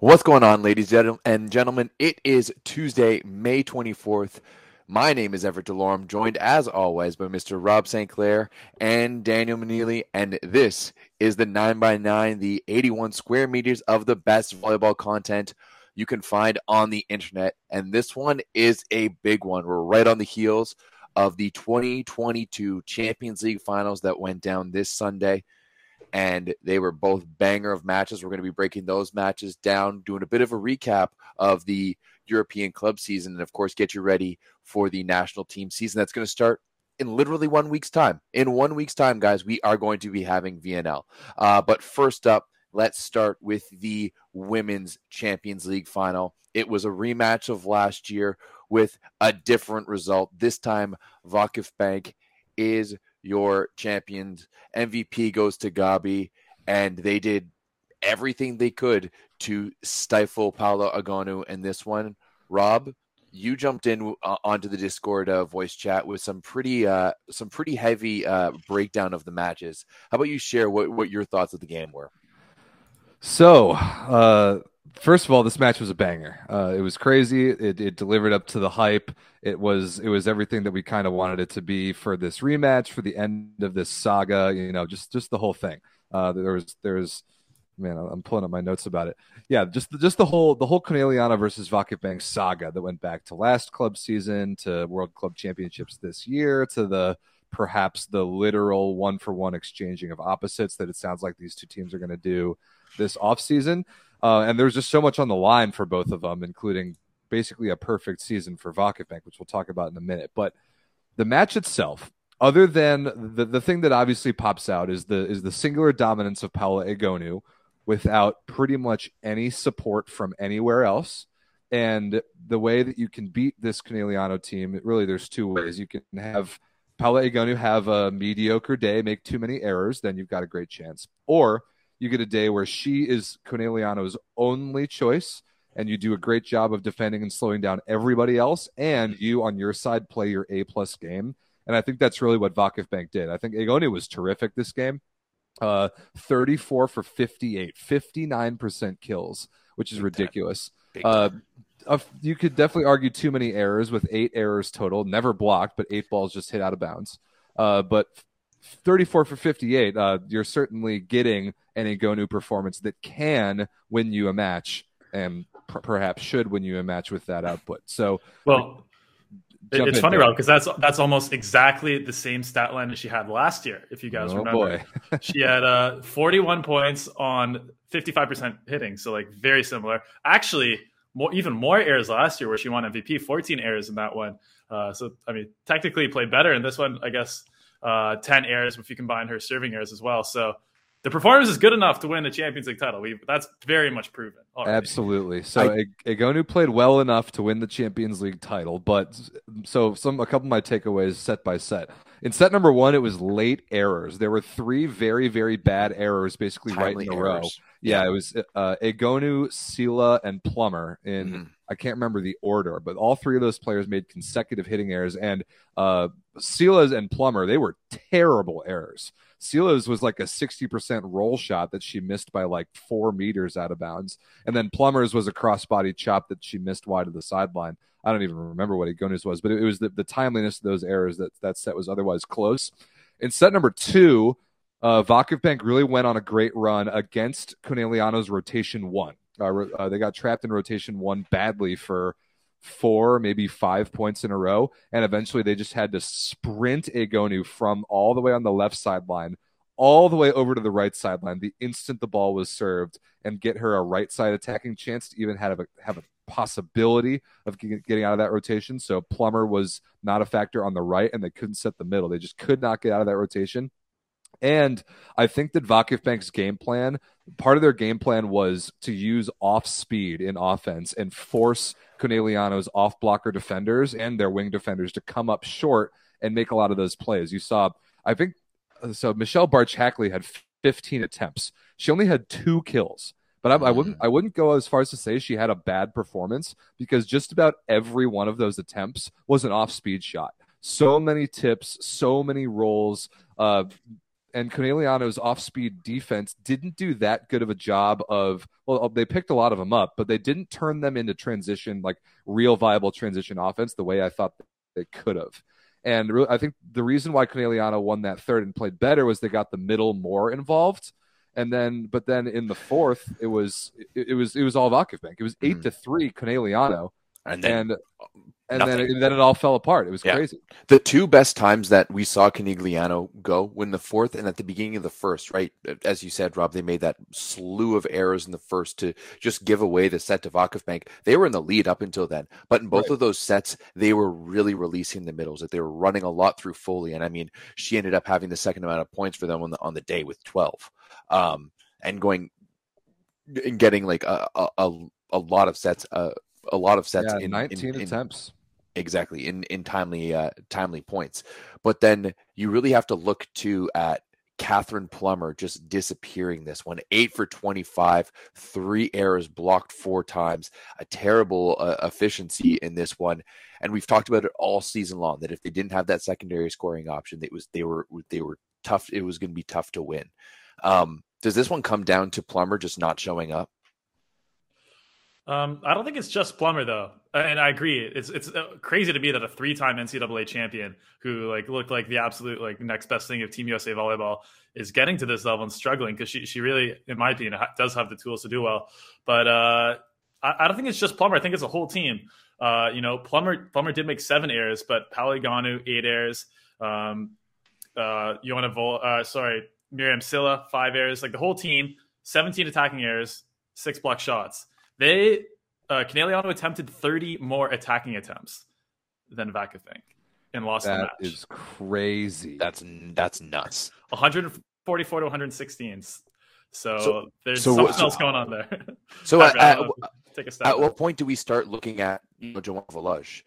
What's going on, ladies and gentlemen? It is Tuesday, May 24th. My name is Everett DeLorme, joined as always by Mr. Rob St. Clair and Daniel Manili, and this is the 9x9, the 81 square meters of the best volleyball content you can find on the internet. And this one is a big one. We're right on the heels of the 2022 Champions League finals that went down this Sunday. And they were both banger of matches. We're going to be breaking those matches down, doing a bit of a recap of the European club season, and of course, get you ready for the national team season that's going to start in literally one week's time. In one week's time, guys, we are going to be having VNL. Uh, but first up, let's start with the Women's Champions League final. It was a rematch of last year with a different result. This time, Vakif Bank is your champions. MVP goes to Gabi, and they did everything they could to stifle Paola Egonu in this one. Rob, you jumped in uh, onto the Discord uh, voice chat with some pretty uh, some pretty heavy uh, breakdown of the matches. How about you share what, what your thoughts of the game were? So, uh, first of all, this match was a banger. Uh, it was crazy. It, it, delivered up to the hype. It was it was everything that we kind of wanted it to be for this rematch, for the end of this saga. You know, just just the whole thing. Uh, there was there's man, I'm pulling up my notes about it. Yeah, just just the whole the whole Conegliano versus Vakif saga that went back to last club season, to World Club Championships this year, to the perhaps the literal one for one exchanging of opposites that it sounds like these two teams are going to do this off season. Uh, and there's just so much on the line for both of them, including basically a perfect season for Vakif which we'll talk about in a minute. But the match itself, other than the, the thing that obviously pops out is the is the singular dominance of Paola Egonu without pretty much any support from anywhere else. And the way that you can beat this Conegliano team, really, there's two ways. You can have Paola Egonu have a mediocre day, make too many errors, then you've got a great chance. Or you get a day where she is Conegliano's only choice, and you do a great job of defending and slowing down everybody else, and you on your side play your A plus game. And I think that's really what Vakif Bank did. I think Egonu was terrific this game. Uh, 34 for 58, 59% kills, which is ridiculous. Uh, you could definitely argue too many errors with eight errors total, never blocked, but eight balls just hit out of bounds. Uh, but 34 for 58, uh, you're certainly getting an Egonu performance that can win you a match and p- perhaps should win you a match with that output. So, well, it's funny, Rob, because that's that's almost exactly the same stat line that she had last year. If you guys oh, remember, she had uh, 41 points on 55% hitting, so like very similar. Actually, more even more errors last year, where she won MVP, 14 errors in that one. Uh, so I mean, technically played better in this one. I guess uh, 10 errors if you combine her serving errors as well. So the performance is good enough to win the Champions League title. we that's very much proven. Already. Absolutely. So I, Egonu played well enough to win the Champions League title, but so some a couple of my takeaways set by set. In set number one, it was late errors. There were three very very bad errors, basically Timely right in a errors. row. Yeah, yeah, it was uh, Egonu, Sylla, and Plummer in. Mm-hmm. I can't remember the order, but all three of those players made consecutive hitting errors, and uh, Sylla's and Plummer they were terrible errors. Sylla's was like a 60% roll shot that she missed by like four meters out of bounds. And then Plummer's was a crossbody chop that she missed wide of the sideline. I don't even remember what Egonu's was, but it, was the, the timeliness of those errors that that set was otherwise close. In set number two, uh, Vakif Bank really went on a great run against Conegliano's rotation one. Uh, uh, they got trapped in rotation one badly for four, maybe five points in a row. And eventually they just had to sprint Egonu from all the way on the left sideline all the way over to the right sideline the instant the ball was served and get her a right side attacking chance to even have a, have a possibility of getting out of that rotation. So Plummer was not a factor on the right and they couldn't set the middle. They just could not get out of that rotation. And I think that Vakif Bank's game plan, part of their game plan was to use off speed in offense and force Conegliano's off blocker defenders and their wing defenders to come up short and make a lot of those plays. You saw, I think, uh, so Michelle Bartsch-Hackley had 15 attempts. She only had two kills. But I, I, wouldn't I wouldn't go as far as to say she had a bad performance because just about every one of those attempts was an off speed shot. So many tips, so many rolls. Uh, and Conegliano's off-speed defense didn't do that good of a job of well they picked a lot of them up but they didn't turn them into transition like real viable transition offense the way I thought they could have. And re- I think the reason why Conegliano won that third and played better was they got the middle more involved. And then but then in the fourth it was it, it was it was all Vakifbank it was 8 mm-hmm. to 3 Conegliano and then and, and then it, then it all fell apart. It was yeah. crazy. The two best times that we saw Conegliano go when the fourth and at the beginning of the first, right? As you said, Rob, they made that slew of errors in the first to just give away the set to Vakifbank. They were in the lead up until then, but in both right. of those sets, they were really releasing the middles. That they were running a lot through Folie, and I mean, she ended up having the second amount of points for them on the on the day with twelve, um, and going and getting like a a, a lot of sets. Uh, a lot of sets yeah, in 19 in, attempts. In, exactly in in timely uh, timely points. But then you really have to look to at Kathryn Plummer just disappearing this one. Eight for 25, three errors blocked four times, a terrible uh, efficiency in this one. And we've talked about it all season long that if they didn't have that secondary scoring option, it was they were they were tough. It was going to be tough to win. Um, does this one come down to Plummer just not showing up? Um, I don't think it's just Plummer though, and I agree. It's it's uh, crazy to me that a three-time NCAA champion who like looked like the absolute like next best thing of Team USA volleyball is getting to this level and struggling because she she really, in my opinion, does have the tools to do well. But uh, I, I, don't think it's just Plummer. I think it's a whole team. Uh, you know, Plummer Plummer did make seven errors, but Paola Egonu eight errors. Um, uh, Joanna Vol, uh, sorry, Miriam Sylla five errors. Like the whole team, seventeen attacking errors, six block shots they uh, Conegliano attempted 30 more attacking attempts than Vakifbank and lost that the match. That is crazy. That's that's nuts. 144 to 116. So, so there's so, something so, else going on there. So at, at, take a step. At what point do we start looking at you know Joanna Wołosz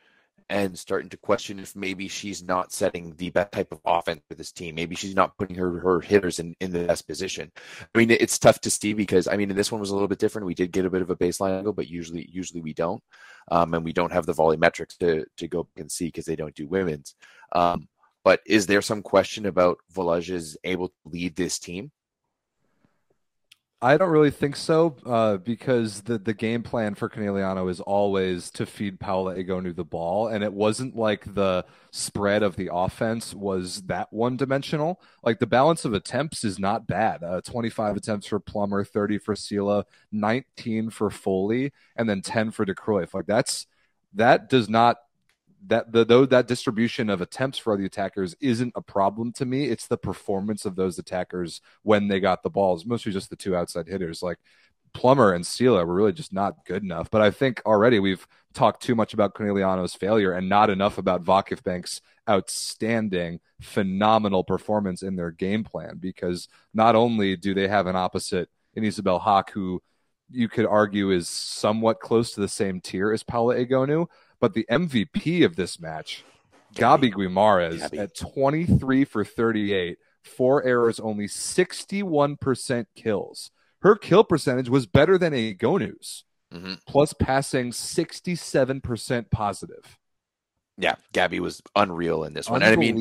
and starting to question if maybe she's not setting the best type of offense for this team. Maybe she's not putting her, her hitters in, in the best position. I mean, it's tough to see because I mean, this one was a little bit different. We did get a bit of a baseline angle, but usually, usually we don't. Um, and we don't have the volley metrics to, to go and see because they don't do women's. Um, but is there some question about Wołosz is able to lead this team? I don't really think so, uh, because the the game plan for Conegliano is always to feed Paola Egonu the ball, and it wasn't like the spread of the offense was that one dimensional. Like the balance of attempts is not bad. Uh, Twenty five attempts for Plummer, thirty for Sylla, nineteen for Folie, and then ten for De Kruijf. Like that's that does not that the though that distribution of attempts for the attackers isn't a problem to me. It's the performance of those attackers when they got the balls, mostly just the two outside hitters. Like Plummer and Sylla were really just not good enough. But I think already we've talked too much about Conegliano's failure and not enough about Vakifbank's outstanding, phenomenal performance in their game plan. Because not only do they have an opposite in Isabel Haak, who you could argue is somewhat close to the same tier as Paola Egonu, but the MVP of this match, Gabi Guimaraes, Gabi. at 23 for 38, four errors, only 61% kills. Her kill percentage was better than Egonu's, mm-hmm. plus passing 67% positive. Yeah, Gabby was unreal in this one. And I mean,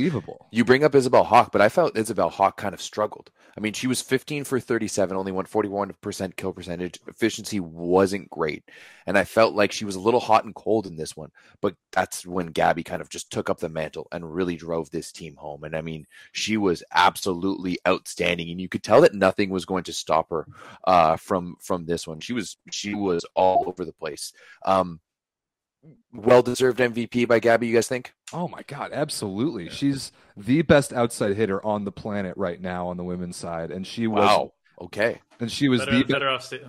you bring up Isabelle Haak, but I felt Isabelle Haak kind of struggled. I mean, she was 15 for 37, only won 41% kill percentage. Efficiency wasn't great. And I felt like she was a little hot and cold in this one. But that's when Gabby kind of just took up the mantle and really drove this team home. And I mean, she was absolutely outstanding. And you could tell that nothing was going to stop her uh, from from this one. She was she was all over the place. Um, well deserved MVP by Gabby, you guys think? Oh my god, absolutely. She's the best outside hitter on the planet right now on the women's side. And she was Wow. Okay. And she was better the Fedorov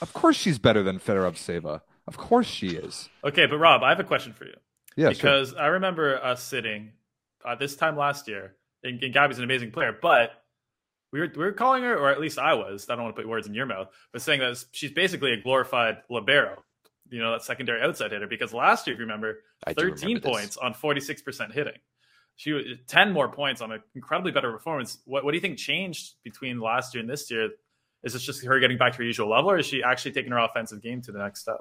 Of course she's better than Fedorovtseva. Of course she is. Okay, but Rob, I have a question for you. Yeah, because sure. I remember us sitting uh, this time last year, and, and Gabi's an amazing player, but we were we were calling her, or at least I was. I don't want to put words in your mouth, but saying that she's basically a glorified libero you know, that secondary outside hitter because last year, if you remember, I 13 remember points on 46% hitting. She was 10 more points on an incredibly better performance. What, what do you think changed between last year and this year? Is this just her getting back to her usual level, or is she actually taking her offensive game to the next step?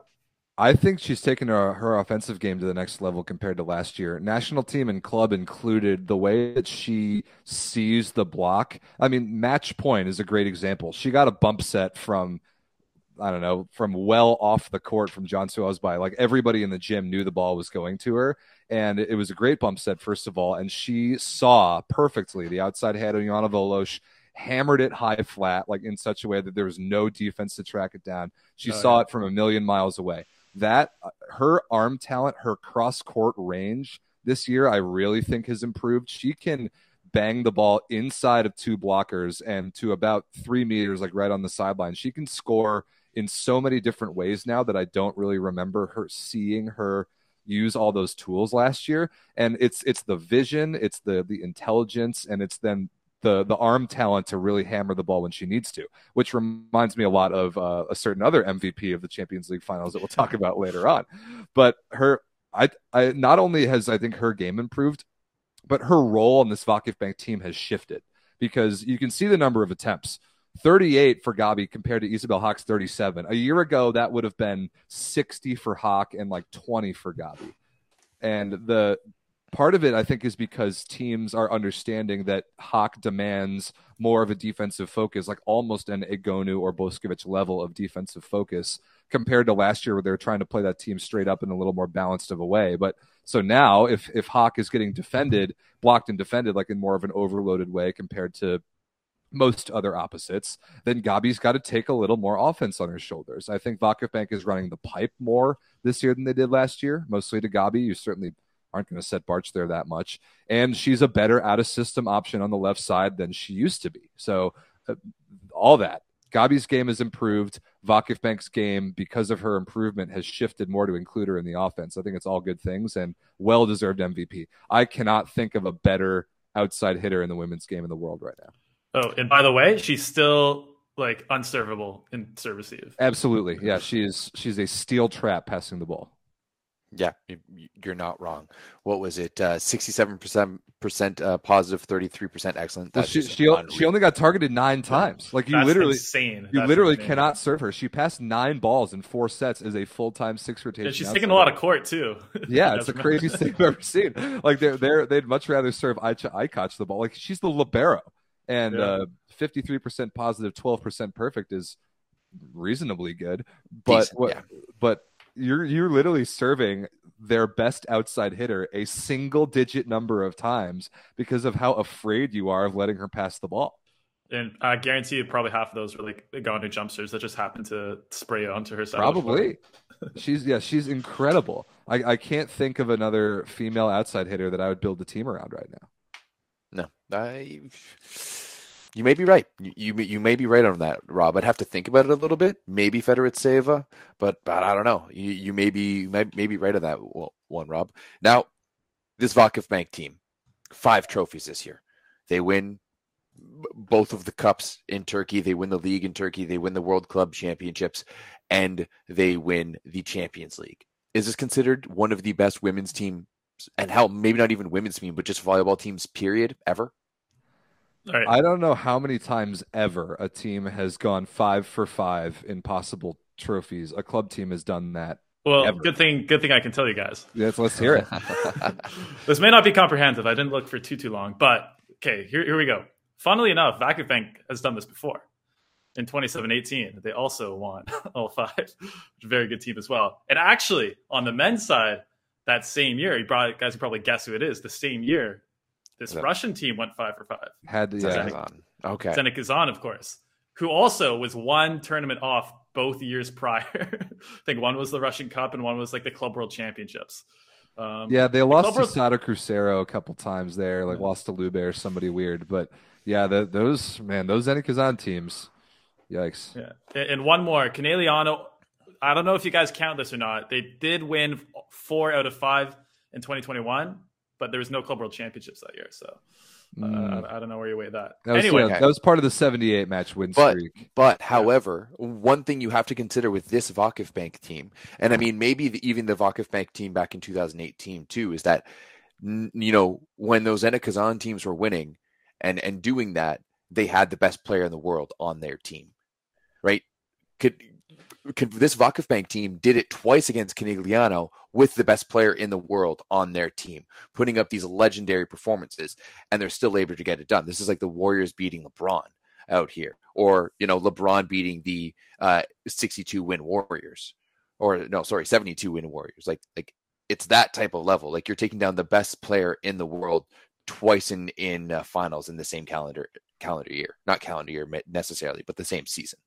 I think she's taken her, her offensive game to the next level compared to last year. National team and club included, the way that she sees the block. I mean, match point is a great example. She got a bump set from, I don't know, from well off the court from John by. Like everybody in the gym knew the ball was going to her. And it was a great bump set, first of all. And she saw perfectly the outside head of Yana Wołosz hammered it high flat, like in such a way that there was no defense to track it down. She oh, saw yeah. it from a million miles away that uh, her arm talent, her cross court range this year, I really think has improved. She can bang the ball inside of two blockers and to about three meters, like right on the sideline. She can score in so many different ways now that I don't really remember her seeing her use all those tools last year. And it's it's the vision, it's the the intelligence, and it's then the the arm talent to really hammer the ball when she needs to, which reminds me a lot of uh, a certain other MVP of the Champions League finals that we'll talk about later on. But her, I, I not only has I think her game improved, but her role on this Vakif Bank team has shifted because you can see the number of attempts. 38 for Gabi compared to Isabel Haak's 37. A year ago, that would have been 60 for Haak and like 20 for Gabi. And the part of it, I think, is because teams are understanding that Haak demands more of a defensive focus, like almost an Egonu or Boskovic level of defensive focus compared to last year where they were trying to play that team straight up in a little more balanced of a way. But so now if if Haak is getting defended, blocked and defended like in more of an overloaded way compared to most other opposites, then Gabi's got to take a little more offense on her shoulders. I think Vakif is running the pipe more this year than they did last year, mostly to Gabi. You certainly aren't going to set Bartsch there that much. And she's a better out of system option on the left side than she used to be. So, uh, all that. Gabi's game has improved. Vakif Bank's game, because of her improvement, has shifted more to include her in the offense. I think it's all good things and well deserved MVP. I cannot think of a better outside hitter in the women's game in the world right now. Oh, and by the way, she's still like unservable in service Absolutely. Yeah, she's she's a steel trap passing the ball. Yeah, you're not wrong. What was it? Uh, sixty-seven percent percent uh, positive, thirty-three percent excellent. That's well, she she, she, only got targeted nine times. Like you That's literally insane. You That's literally insane. cannot serve her. She passed nine balls in four sets as a full-time six rotation. Yeah, she's taking a lot of court too. Yeah, it's the craziest thing I've ever seen. Like they're they they'd much rather serve Ayça Aykaç the ball. Like she's the libero, and uh, fifty-three percent positive, positive, twelve percent perfect is reasonably good. But Decent, what, yeah. but you're you're literally serving their best outside hitter a single digit number of times because of how afraid you are of letting her pass the ball. And I guarantee you, probably half of those were like Egonu jumpsters that just happened to spray onto herself. Probably. she's yeah, she's incredible. I, I can't think of another female outside hitter that I would build a team around right now. No, I you may be right. You, you, you may be right on that, Rob. I'd have to think about it a little bit. Maybe Fedorovtseva, but but I don't know. You you may be may, be right on that one, Rob. Now, this Vakif Bank team, five trophies this year. They win both of the cups in Turkey. They win the league in Turkey. They win the World Club Championships, and they win the Champions League. Is this considered one of the best women's teams, and hell, maybe not even women's team, but just volleyball teams, period, ever? Right. I don't know how many times ever a team has gone five for five in possible trophies. A club team has done that. Well, ever. good thing, good thing I can tell you guys. Yes, let's hear it. this may not be comprehensive. I didn't look for too too long, but okay, here here we go. Funnily enough, Vakifbank has done this before. In 27-18, they also won all five. Very good team as well. And actually, on the men's side, that same year, you probably guys can probably guess who it is. The same year, this Russian team went five for five. Had the yeah. Kazan. Okay. Zenit Kazan, of course, who also was one tournament off both years prior. I think one was the Russian Cup and one was like the Club World Championships. Um, yeah, they the lost to Sada Cruzeiro a couple times there, like yeah. lost to Lube or somebody weird. But yeah, the, those man, those Zenit Kazan teams, yikes. Yeah, and one more, Conegliano. I don't know if you guys count this or not. They did win four out of five in 2021 but there was no Club World Championships that year, so. Uh, mm. I, I, don't know where you weigh that. that was, anyway, yeah, that was part of the 78 match win streak. But, but however, one thing you have to consider with this Vakif Bank team, and I mean, maybe the, even the Vakif Bank team back in 2018 too, is that, you know, when those Zenit Kazan teams were winning and, and doing that, they had the best player in the world on their team, right? Could this Vakifbank team did it twice against Conegliano with the best player in the world on their team, putting up these legendary performances, and they're still able to get it done. This is like the Warriors beating LeBron out here, or you know LeBron beating the uh, 62 win Warriors, or no, sorry, 72 win Warriors. Like like it's that type of level. Like you're taking down the best player in the world twice in in uh, finals in the same calendar calendar year, not calendar year necessarily, but the same season.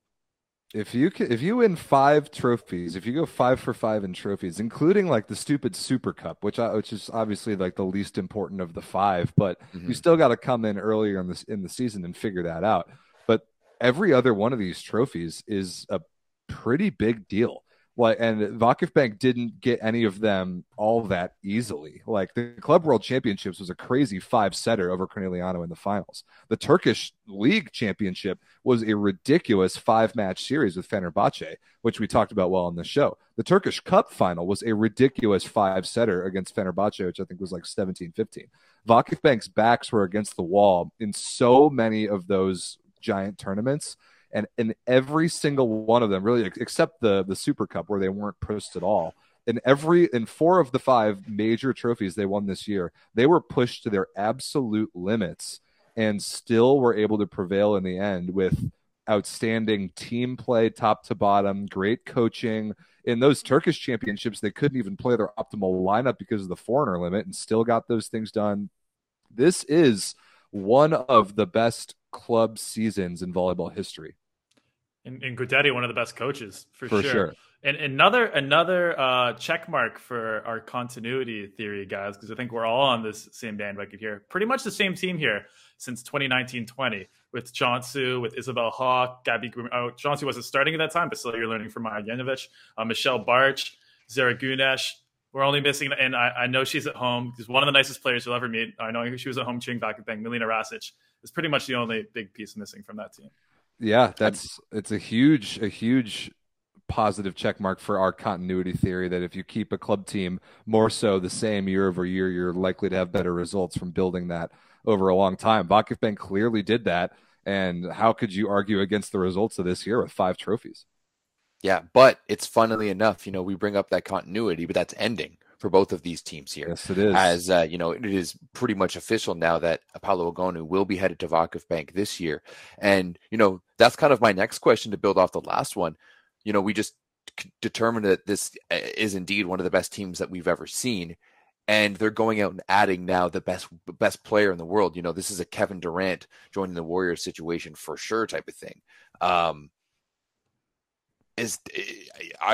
If you can, if you win five trophies, if you go five for five in trophies, including like the stupid Super Cup, which I, which is obviously like the least important of the five, but mm-hmm. you still got to come in earlier in this in the season and figure that out. But every other one of these trophies is a pretty big deal. Like, and Vakifbank didn't get any of them all that easily. Like the Club World Championships was a crazy five setter over Conegliano in the finals. The Turkish League Championship was a ridiculous five match series with Fenerbahce, which we talked about well on the show. The Turkish Cup final was a ridiculous five setter against Fenerbahce, which I think was like 17 15. Vakifbank's backs were against the wall in so many of those giant tournaments and in every single one of them, really, except the the Super Cup where they weren't pushed at all. In every in four of the five major trophies they won this year, they were pushed to their absolute limits and still were able to prevail in the end with outstanding team play, top to bottom, great coaching. In those Turkish championships, they couldn't even play their optimal lineup because of the foreigner limit and still got those things done. This is one of the best club seasons in volleyball history. And, and one of the best coaches for, for sure. sure. And another another uh, check mark for our continuity theory, guys, because I think we're all on this same bandwagon here. Pretty much the same team here since 2019-20 with Cansu, with Isabelle Haak, Gabby Oh, Cansu wasn't starting at that time, but still you're learning from Maja Ognjenovic, uh, Michelle Bartsch, Zehra Güneş. We're only missing, and I, I, know she's at home because one of the nicest players you'll ever meet. I know she was at home cheering back at Bang. Milena Rasic is pretty much the only big piece missing from that team. Yeah, that's it's a huge a huge positive check mark for our continuity theory that if you keep a club team more so the same year over year, you're likely to have better results from building that over a long time. Vakifbank clearly did that. And how could you argue against the results of this year with five trophies? Yeah, but it's funnily enough, you know, we bring up that continuity, but that's ending for both of these teams here. Yes, it is. As uh, you know, it is pretty much official now that Paola Egonu will be headed to Vakifbank this year, and you know that's kind of my next question to build off the last one. You know, we just determined that this uh, is indeed one of the best teams that we've ever seen, and they're going out and adding now the best best player in the world. You know, this is a Kevin Durant joining the Warriors situation for sure type of thing. Um, is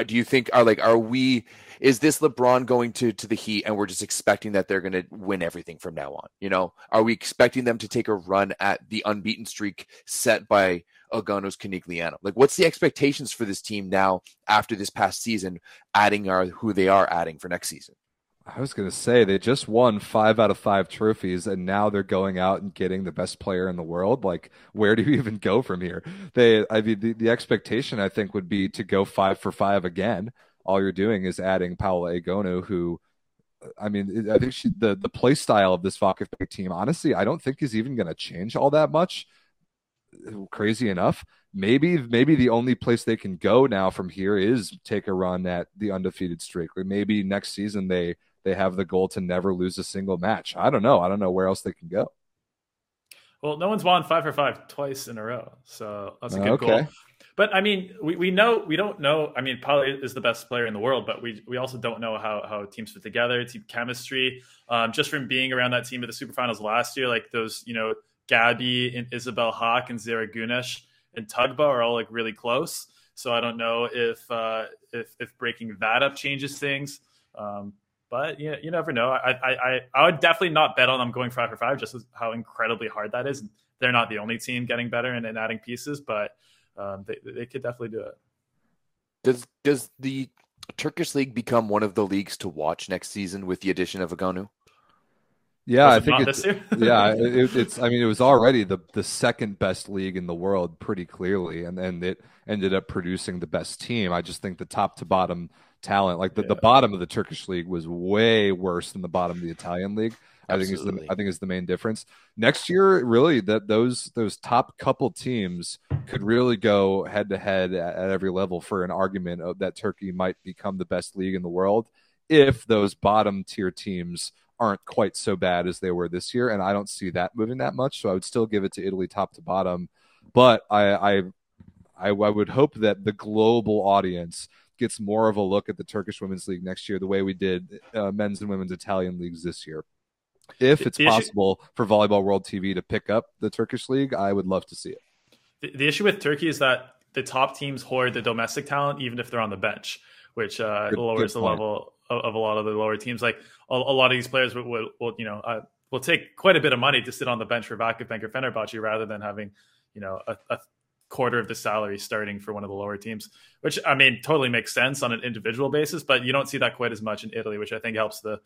do you think are like are we is this LeBron going to to the Heat and we're just expecting that they're going to win everything from now on? You know, are we expecting them to take a run at the unbeaten streak set by Egonu's Conegliano? Like, what's the expectations for this team now after this past season, adding our who they are adding for next season? I was going to say they just won five out of five trophies, and now they're going out and getting the best player in the world. Like, where do you even go from here? They, I mean, the, the expectation I think would be to go five for five again. All you're doing is adding Paola Egonu, who, uh, I mean, I think she, the the play style of this Vakifbank team, honestly, I don't think is even going to change all that much. Crazy enough, maybe maybe the only place they can go now from here is take a run at the undefeated streak. Or maybe next season they they have the goal to never lose a single match. I don't know. I don't know where else they can go. Well, no one's won five for five twice in a row, so that's a good okay. goal. But I mean, we, we know we don't know. I mean, Paul is the best player in the world, but we we also don't know how how teams fit together, team chemistry. Um, just from being around that team at the Super Finals last year, like those, you know, Gabby and Isabel Haak and Zehra Güneş and Tugba are all like really close. So I don't know if uh, if if breaking that up changes things. Um, but you, you never know. I, I, I would definitely not bet on them going five for five, just how incredibly hard that is. They're not the only team getting better and, and adding pieces, but um, they, they could definitely do it. Does does the Turkish league become one of the leagues to watch next season with the addition of Egonu? Yeah, I think it's yeah, it, it's. I mean, it was already the the second best league in the world, pretty clearly, and then it ended up producing the best team. I just think the top to bottom talent, like the, yeah. the bottom of the Turkish league, was way worse than the bottom of the Italian league. I think is the I think is the main difference. Next year, really, that those those top couple teams could really go head to head at every level for an argument of that Turkey might become the best league in the world if those bottom tier teams aren't quite so bad as they were this year. And I don't see that moving that much, so I would still give it to Italy top to bottom. But I I I, I would hope that the global audience gets more of a look at the Turkish Women's League next year, the way we did uh, men's and women's Italian leagues this year. If it's possible for Volleyball World TV to pick up the Turkish league, I would love to see it. The, the issue with Turkey is that the top teams hoard the domestic talent, even if they're on the bench, which uh, good, lowers good the level of, of, a lot of the lower teams. Like a, a lot of these players will, will, will you know, uh, will take quite a bit of money to sit on the bench for Vakifbank or Fenerbahce rather than having, you know, a, a quarter of the salary starting for one of the lower teams, which I mean totally makes sense on an individual basis, but you don't see that quite as much in Italy, which I think helps the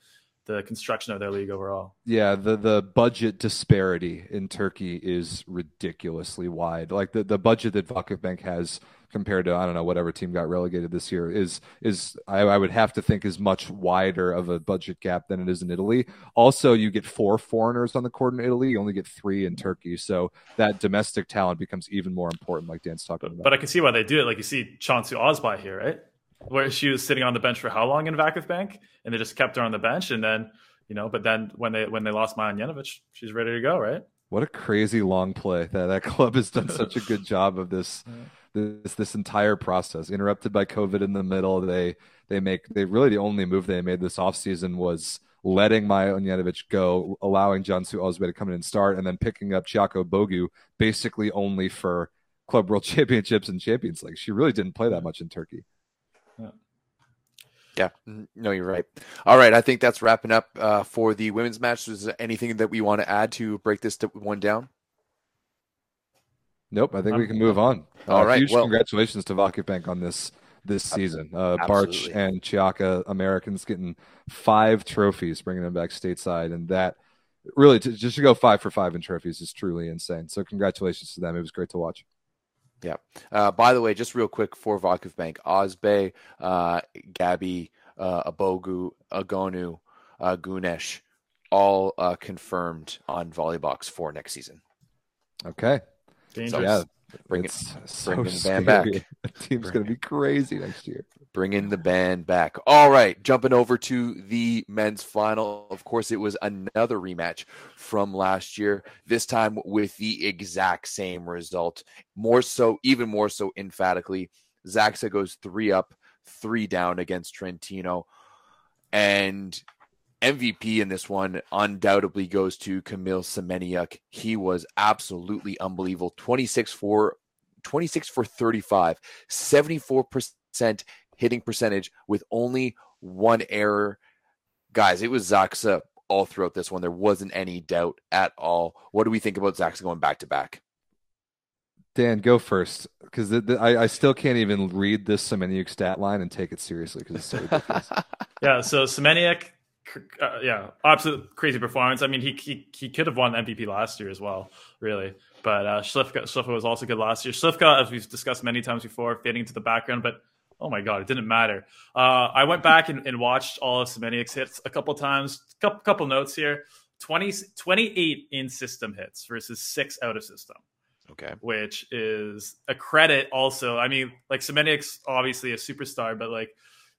the construction of their league overall. Yeah, the the budget disparity in Turkey is ridiculously wide. Like the, the budget that Vakifbank has compared to I don't know whatever team got relegated this year is is I, I, would have to think is much wider of a budget gap than it is in Italy. Also, you get four foreigners on the court in Italy. You only get three in Turkey, so that domestic talent becomes even more important. Like Dan's talking about. But I can see why they do it. Like you see Chansu Özbay here, right? Where she was sitting on the bench for how long in Vakifbank, and they just kept her on the bench, and then you know, but then when they when they lost Maja Ognjenovic, she's ready to go, right? What a crazy long play that that club has done such a good job of this. Yeah this this entire process interrupted by covid in the middle they they make they really the only move they made this offseason was letting Maja Ognjenovic go, allowing Cansu Özbay to come in and start, and then picking up Chiaka Ogbogu basically only for Club World Championships and Champions League. She really didn't play that much in Turkey. Yeah. Yeah, no, you're right. All right, I think that's wrapping up uh, for the women's match. Is there anything that we want to add to break this one down? Nope, I think we can move on. All uh, right, huge well, congratulations to Vakifbank on this this season. Uh, Bartsch and Chiaka, Americans getting five trophies, bringing them back stateside, and that really to, just to go five for five in trophies is truly insane. So congratulations to them. It was great to watch. Yeah. Uh, by the way, just real quick for Vakifbank, Özbay, uh, Gabby, uh, Ogbogu, Egonu, uh, Güneş, all uh, confirmed on Volleybox for next season. Okay. Dangerous. So, yeah, bring it, so bring the back. The team's going to be crazy next year. Bring in the band back. All right, jumping over to the men's final. Of course, it was another rematch from last year. This time with the exact same result. More so, even more so, emphatically, Zaksa goes three up, three down against Trentino, and MVP in this one undoubtedly goes to Kamil Semeniuk. He was absolutely unbelievable. 26 for 26 for 35, 74% hitting percentage with only one error. Guys, it was Zaksa all throughout this one. There wasn't any doubt at all. What do we think about Zaksa going back to back? Dan, go first because I, I, still can't even read this Semeniuk stat line and take it seriously because it's so ridiculous. yeah, so Semeniuk uh, yeah, absolute crazy performance. I mean, he, he he could have won MVP last year as well, really. But uh, Śliwka, Śliwka was also good last year. Śliwka, as we've discussed many times before, fading into the background, but oh my god, it didn't matter. Uh, I went back and, and, watched all of Semeniuk's hits a couple times. Couple, couple notes here: 20, 28 in system hits versus six out of system. Okay, which is a credit. Also, I mean, like Semeniuk's obviously a superstar, but like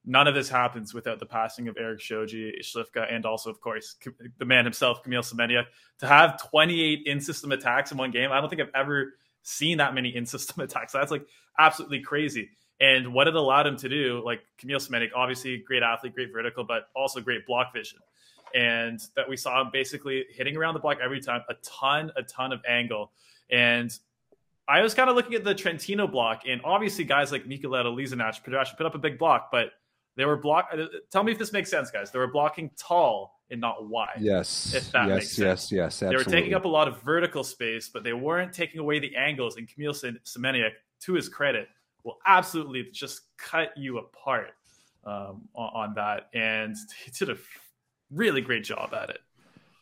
none of this happens without the passing of Erik Shoji, Śliwka, and also, of course, the man himself, Kamil Semeniuk. To have 28 in-system attacks in one game, I don't think I've ever seen that many in-system attacks. That's like absolutely crazy. And what it allowed him to do, like Kamil Semeniuk, obviously great athlete, great vertical, but also great block vision. And that we saw him basically hitting around the block every time, a ton, a ton of angle. And I was kind of looking at the Trentino block, and obviously guys like Michaela Lisinac, put up a big block, but they were block. Uh, tell me if this makes sense, guys. They were blocking tall and not wide. Yes. If that yes, makes sense. Yes. Yes. Absolutely. They were taking up a lot of vertical space, but they weren't taking away the angles. And Kamil Semeniuk, to his credit, will absolutely just cut you apart um, on, on that, and he did a really great job at it.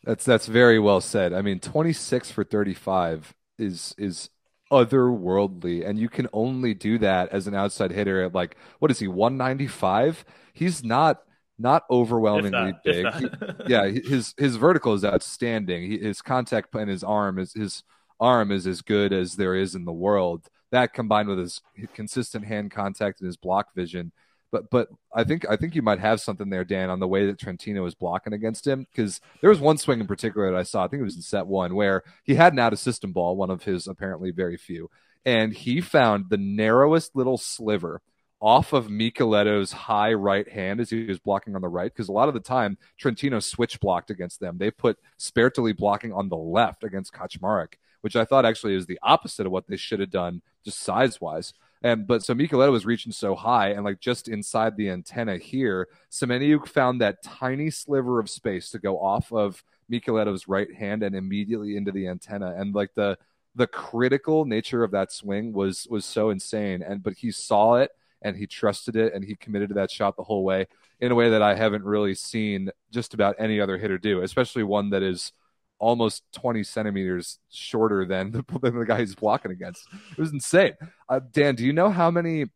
That's that's very well said. I mean, twenty six for thirty five is is otherworldly and you can only do that as an outside hitter at like what is he 195 he's not not overwhelmingly big. He, yeah, his his vertical is outstanding. He, his contact and his arm is his arm is as good as there is in the world. That combined with his consistent hand contact and his block vision, but but I think I think you might have something there, Dan, on the way that Trentino was blocking against him because there was one swing in particular that I saw. I think it was in set one where he had an out of system ball, one of his apparently very few, and he found the narrowest little sliver off of Michieletto's high right hand as he was blocking on the right, because a lot of the time Trentino switch blocked against them. They put Sbertoli blocking on the left against Kaczmarek, which I thought actually is the opposite of what they should have done, just size wise. And but so Michieletto was reaching so high, and like just inside the antenna here, Semeniuk found that tiny sliver of space to go off of Michieletto's right hand and immediately into the antenna. And like the the critical nature of that swing was was so insane. And but he saw it and he trusted it and he committed to that shot the whole way in a way that I haven't really seen just about any other hitter do, especially one that is almost 20 centimeters shorter than the, than the guy he's blocking against. It was insane. Uh, Dan, do you know how many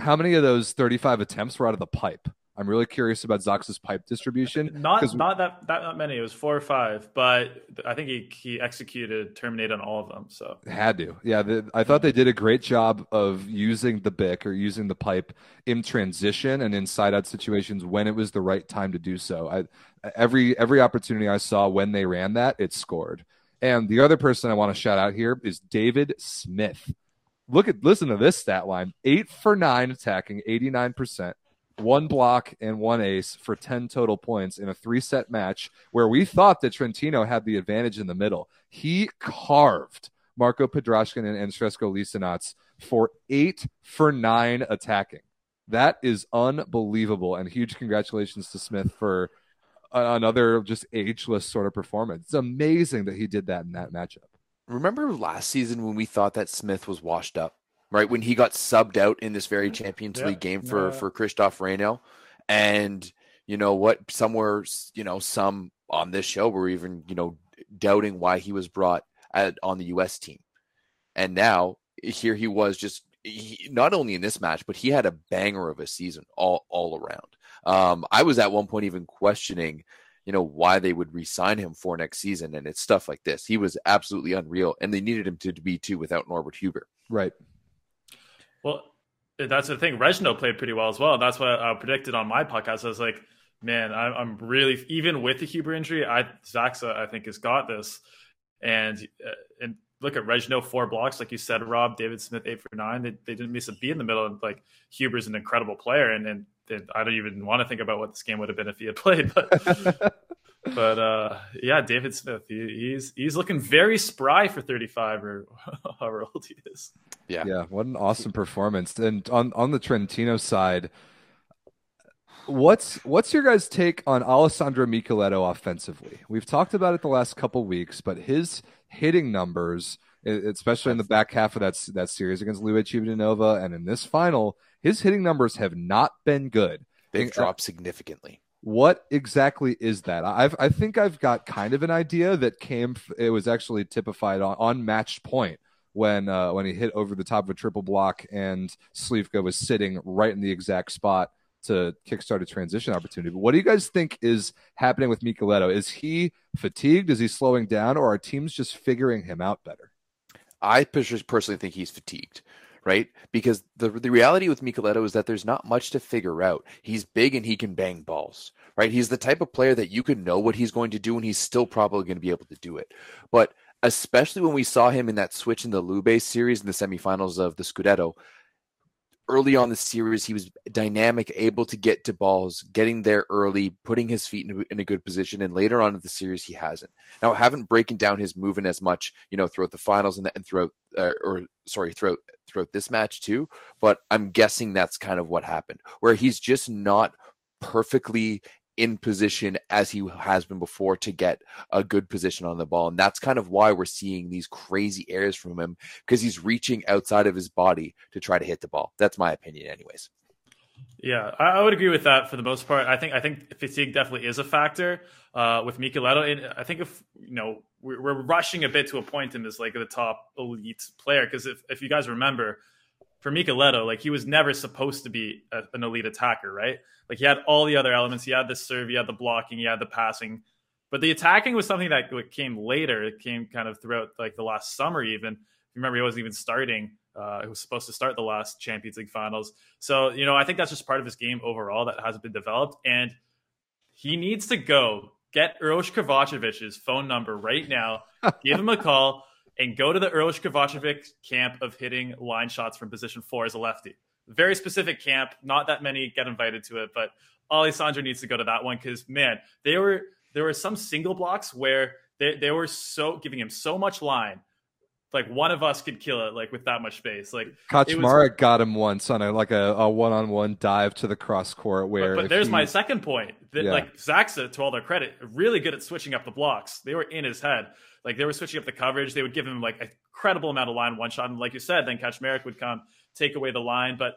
how many of those 35 attempts were out of the pipe? I'm really curious about Zaksa's pipe distribution. Not not that that many. It was four or five, but I think he he executed terminate on all of them. So had to, yeah. The, I thought they did a great job of using the bic or using the pipe in transition and in side out situations when it was the right time to do so. I every every opportunity I saw when they ran that, it scored. And the other person I want to shout out here is David Smith. Look at listen to this stat line: eight for nine attacking, eighty nine percent one block and one ace for 10 total points in a three set match where we thought that Trentino had the advantage in the middle. He carved Marco Podraščanin and, and Srećko for eight for nine attacking. That is unbelievable. And huge congratulations to Smith for uh, another just ageless sort of performance. It's amazing that he did that in that matchup. Remember last season when we thought that Smith was washed up? Right? When he got subbed out in this very. Champions yeah. League game for yeah. for Krzysztof Rejno, and you know what? Somewhere, you know, some on this show were even you know doubting why he was brought at, on the U.S. team, and now here he was just he, not only in this match, but he had a banger of a season all all around. Um, I was at one point even questioning, you know, why they would re-sign him for next season, and it's stuff like this. He was absolutely unreal, and they needed him to be too without Norbert Huber. Right. Well, that's the thing. Rejno played pretty well as well. That's what I predicted on my podcast. I was like, man, I'm really even with the Huber injury, I Zaksa I think has got this. And uh, and look at Rejno four blocks, like you said, Rob David Smith eight for nine. They, they didn't miss a beat in the middle. And like Huber's an incredible player, and and, and I don't even want to think about what this game would have been if he had played. But but uh, yeah, David Smith, he, he's he's looking very spry for 35 or however old he is. Yeah, yeah, what an awesome performance! And on on the Trentino side, what's what's your guys' take on Alessandro Michieletto offensively? We've talked about it the last couple weeks, but his hitting numbers, especially in the back half of that that series against Luigi Nova and in this final, his hitting numbers have not been good. They've and, dropped significantly. What exactly is that? I've I think I've got kind of an idea that came. It was actually typified on, on match point when uh, when he hit over the top of a triple block and Śliwka was sitting right in the exact spot to kickstart a transition opportunity. But what do you guys think is happening with Michieletto? Is he fatigued? Is he slowing down, or are teams just figuring him out better? I personally think he's fatigued right? Because the the reality with Michieletto is that there's not much to figure out. He's big and he can bang balls, right? He's the type of player that you can know what he's going to do and he's still probably going to be able to do it. But especially when we saw him in that switch in the Lube series in the semifinals of the Scudetto, early on the series, he was dynamic, able to get to balls, getting there early, putting his feet in, in a good position. And later on in the series, he hasn't. Now, I haven't breaking down his movement as much, you know, throughout the finals and, and throughout, uh, or sorry, throughout throughout this match too. But I'm guessing that's kind of what happened, where he's just not perfectly in position as he has been before to get a good position on the ball. And that's kind of why we're seeing these crazy errors from him because he's reaching outside of his body to try to hit the ball. That's my opinion, anyways. Yeah, I, would agree with that for the most part. I think I think fatigue definitely is a factor uh, with Michieletto. And I think if you know we're, we're rushing a bit to appoint him as like the top elite player because if if you guys remember for Michieletto, like he was never supposed to be a, an elite attacker, right? Like he had all the other elements. He had the serve, he had the blocking, he had the passing, but the attacking was something that came later. It came kind of throughout like the last summer, even. Remember, he wasn't even starting. Uh, he was supposed to start the last Champions League finals. So, you know, I think that's just part of his game overall that hasn't been developed. And he needs to go get Uroš Kovacevic's phone number right now, give him a call, and go to the Uroš Kovacevic camp of hitting line shots from position four as a lefty. Very specific camp. Not that many get invited to it, but Alessandro needs to go to that one because man, they were there were some single blocks where they, they were so giving him so much line like one of us could kill it like with that much space. Like Kaczmarek was... got him once on a like a, a one-on-one dive to the cross court where. But, but there's he... my second point. That, yeah. Like Zaksa, to all their credit, really good at switching up the blocks. They were in his head. Like they were switching up the coverage. They would give him like a credible amount of line one shot, and like you said, then Kaczmarek would come take away the line. But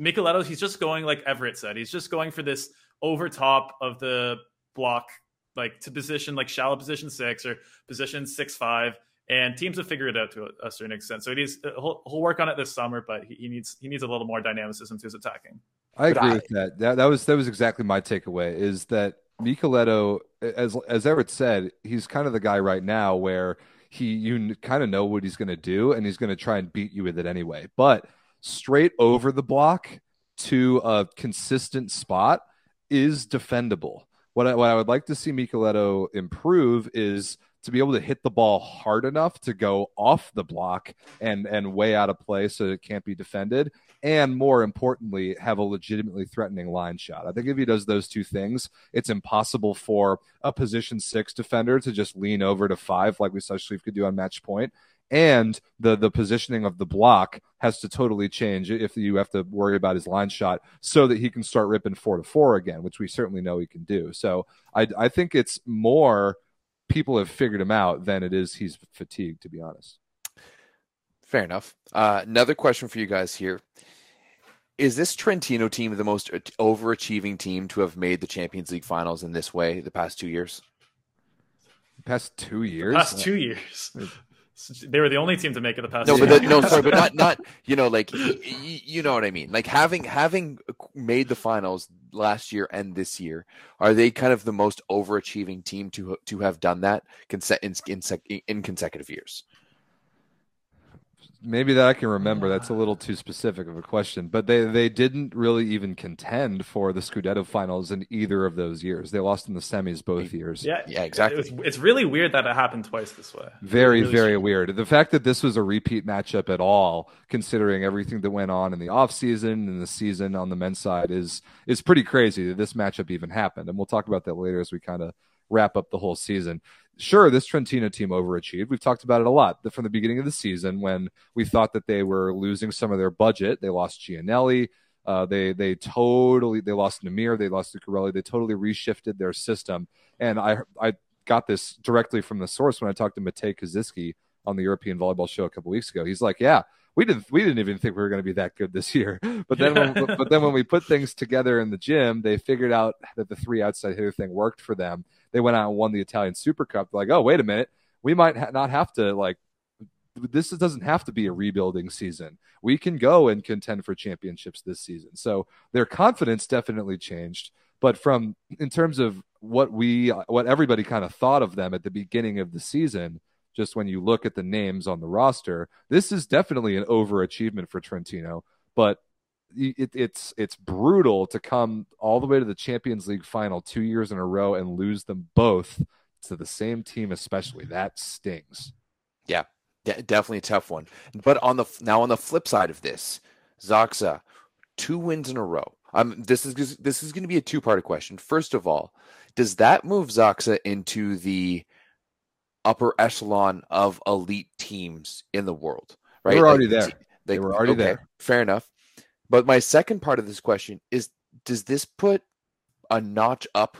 Michieletto, he's just going like Everett said. He's just going for this over top of the block, like to position like shallow position six or position six five and teams have figured it out to a, a certain extent. So he's uh, he'll, he'll, work on it this summer, but he, he, needs he needs a little more dynamicism to his attacking. I agree I, with that. that. That was that was exactly my takeaway. Is that Michieletto, as as Everett said, he's kind of the guy right now where he you kind of know what he's going to do, and he's going to try and beat you with it anyway. But straight over the block to a consistent spot is defendable. What I, what I would like to see Michieletto improve is to be able to hit the ball hard enough to go off the block and and way out of play so it can't be defended and more importantly have a legitimately threatening line shot. I think if he does those two things it's impossible for a position six defender to just lean over to five like we saw Schlief could do on match point. And the the positioning of the block has to totally change if you have to worry about his line shot so that he can start ripping four to four again which we certainly know he can do. So i i think it's more people have figured him out than it is he's fatigued, to be honest. Fair enough. Uh, another question for you guys here. Is this Trentino team the most overachieving team to have made the Champions League finals in this way the past two years? Past two years? The past two years. They were the only team to make it the past. No, but the, no, sorry, but not not you know like y- you know what I mean. Like having having made the finals last year and this year, are they kind of the most overachieving team to to have done that in in, in consecutive years? Maybe that I can remember. That's a little too specific of a question, but they they didn't really even contend for the Scudetto finals in either of those years. They lost in the semis both years. Yeah, yeah, exactly. It was, it's really weird that it happened twice this way. Very, really very strange. weird. The fact that this was a repeat matchup at all, considering everything that went on in the off season and the season on the men's side, is is pretty crazy that this matchup even happened. And we'll talk about that later as we kind of wrap up the whole season sure, this Trentino team overachieved. We've talked about it a lot from the beginning of the season when we thought that they were losing some of their budget. They lost Giannelli. Uh, they they totally they lost Nimir. They lost Lucarelli. They totally reshifted their system. And I I got this directly from the source when I talked to Matey Kaziyski on the European Volleyball Show a couple weeks ago. He's like, yeah. We didn't. We didn't even think we were going to be that good this year. But then, when, but then when we put things together in the gym, they figured out that the three outside hitter thing worked for them, they went out and won the Italian Super Cup. They're like, oh, wait a minute, we might ha- not have to like. This doesn't have to be a rebuilding season. We can go and contend for championships this season. So their confidence definitely changed. But from in terms of what we, what everybody kind of thought of them at the beginning of the season, just when you look at the names on the roster, this is definitely an overachievement for Trentino. But it, it's it's brutal to come all the way to the Champions League final two years in a row and lose them both to the same team, especially that stings. Yeah, definitely a tough one. But on the now on the flip side of this, Zaksa, two wins in a row. Um, this is this is going to be a two part question. First of all, does that move Zaksa into the upper echelon of elite teams in the world? Right, they were already like, there. They, they, were already okay, there. Fair enough. But my second part of this question is does this put a notch up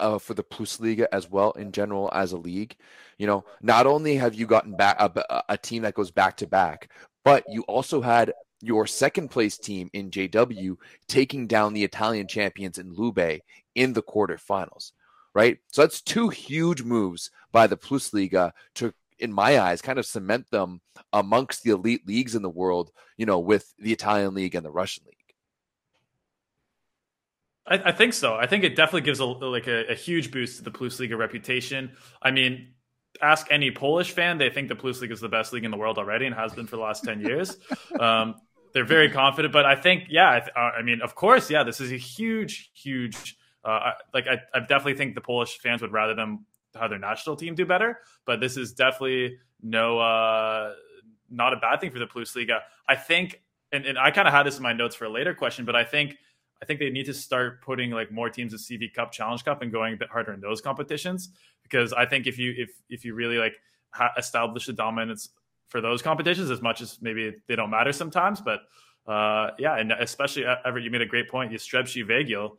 uh, for the Plusliga as well in general as a league? You know, not only have you gotten back a, a team that goes back to back, but you also had your second place team in JW taking down the Italian champions in Lube in the quarterfinals, right? So that's two huge moves by the Plusliga to in my eyes, kind of cement them amongst the elite leagues in the world, you know, with the Italian league and the Russian league. I, I think so. I think it definitely gives a like a, a huge boost to the Plus Liga reputation. I mean, ask any Polish fan, they think the Plus League is the best league in the world already and has been for the last 10 years. Um, they're very confident, but I think, yeah, I, th- I, mean, of course, yeah, this is a huge, huge, uh, like, I, I, definitely think the Polish fans would rather them have their national team do better, but this is definitely no, uh, not a bad thing for the Plus Liga. I think, and, and I kind of had this in my notes for a later question, but I think I think they need to start putting like more teams in CV Cup, Challenge Cup, and going a bit harder in those competitions. Because I think if you if if you really like ha- establish the dominance for those competitions, as much as maybe they don't matter sometimes, but uh, yeah, and especially uh, Everett, you made a great point. Jastrzębski Węgiel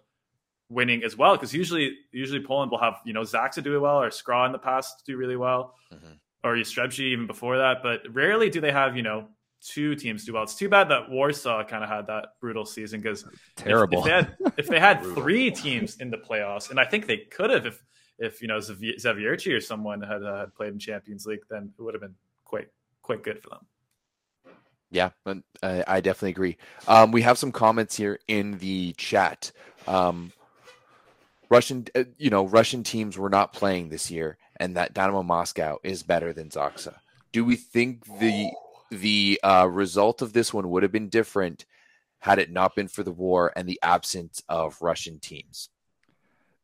winning as well, because usually usually Poland will have you know Zaksa do it well or Skra in the past do really well, mm-hmm. or Jastrzębski even before that, but rarely do they have you know two teams do well. It's too bad that Warsaw kind of had that brutal season because terrible. If, if, they had, if they had three teams in the playoffs, and I think they could have if if you know Zawiercie or someone had uh, played in Champions League, then it would have been quite quite good for them. Yeah, I, I definitely agree. Um, we have some comments here in the chat. Um, Russian, uh, you know, Russian teams were not playing this year, and that Dynamo Moscow is better than Zaksa. Do we think the the uh, result of this one would have been different had it not been for the war and the absence of Russian teams.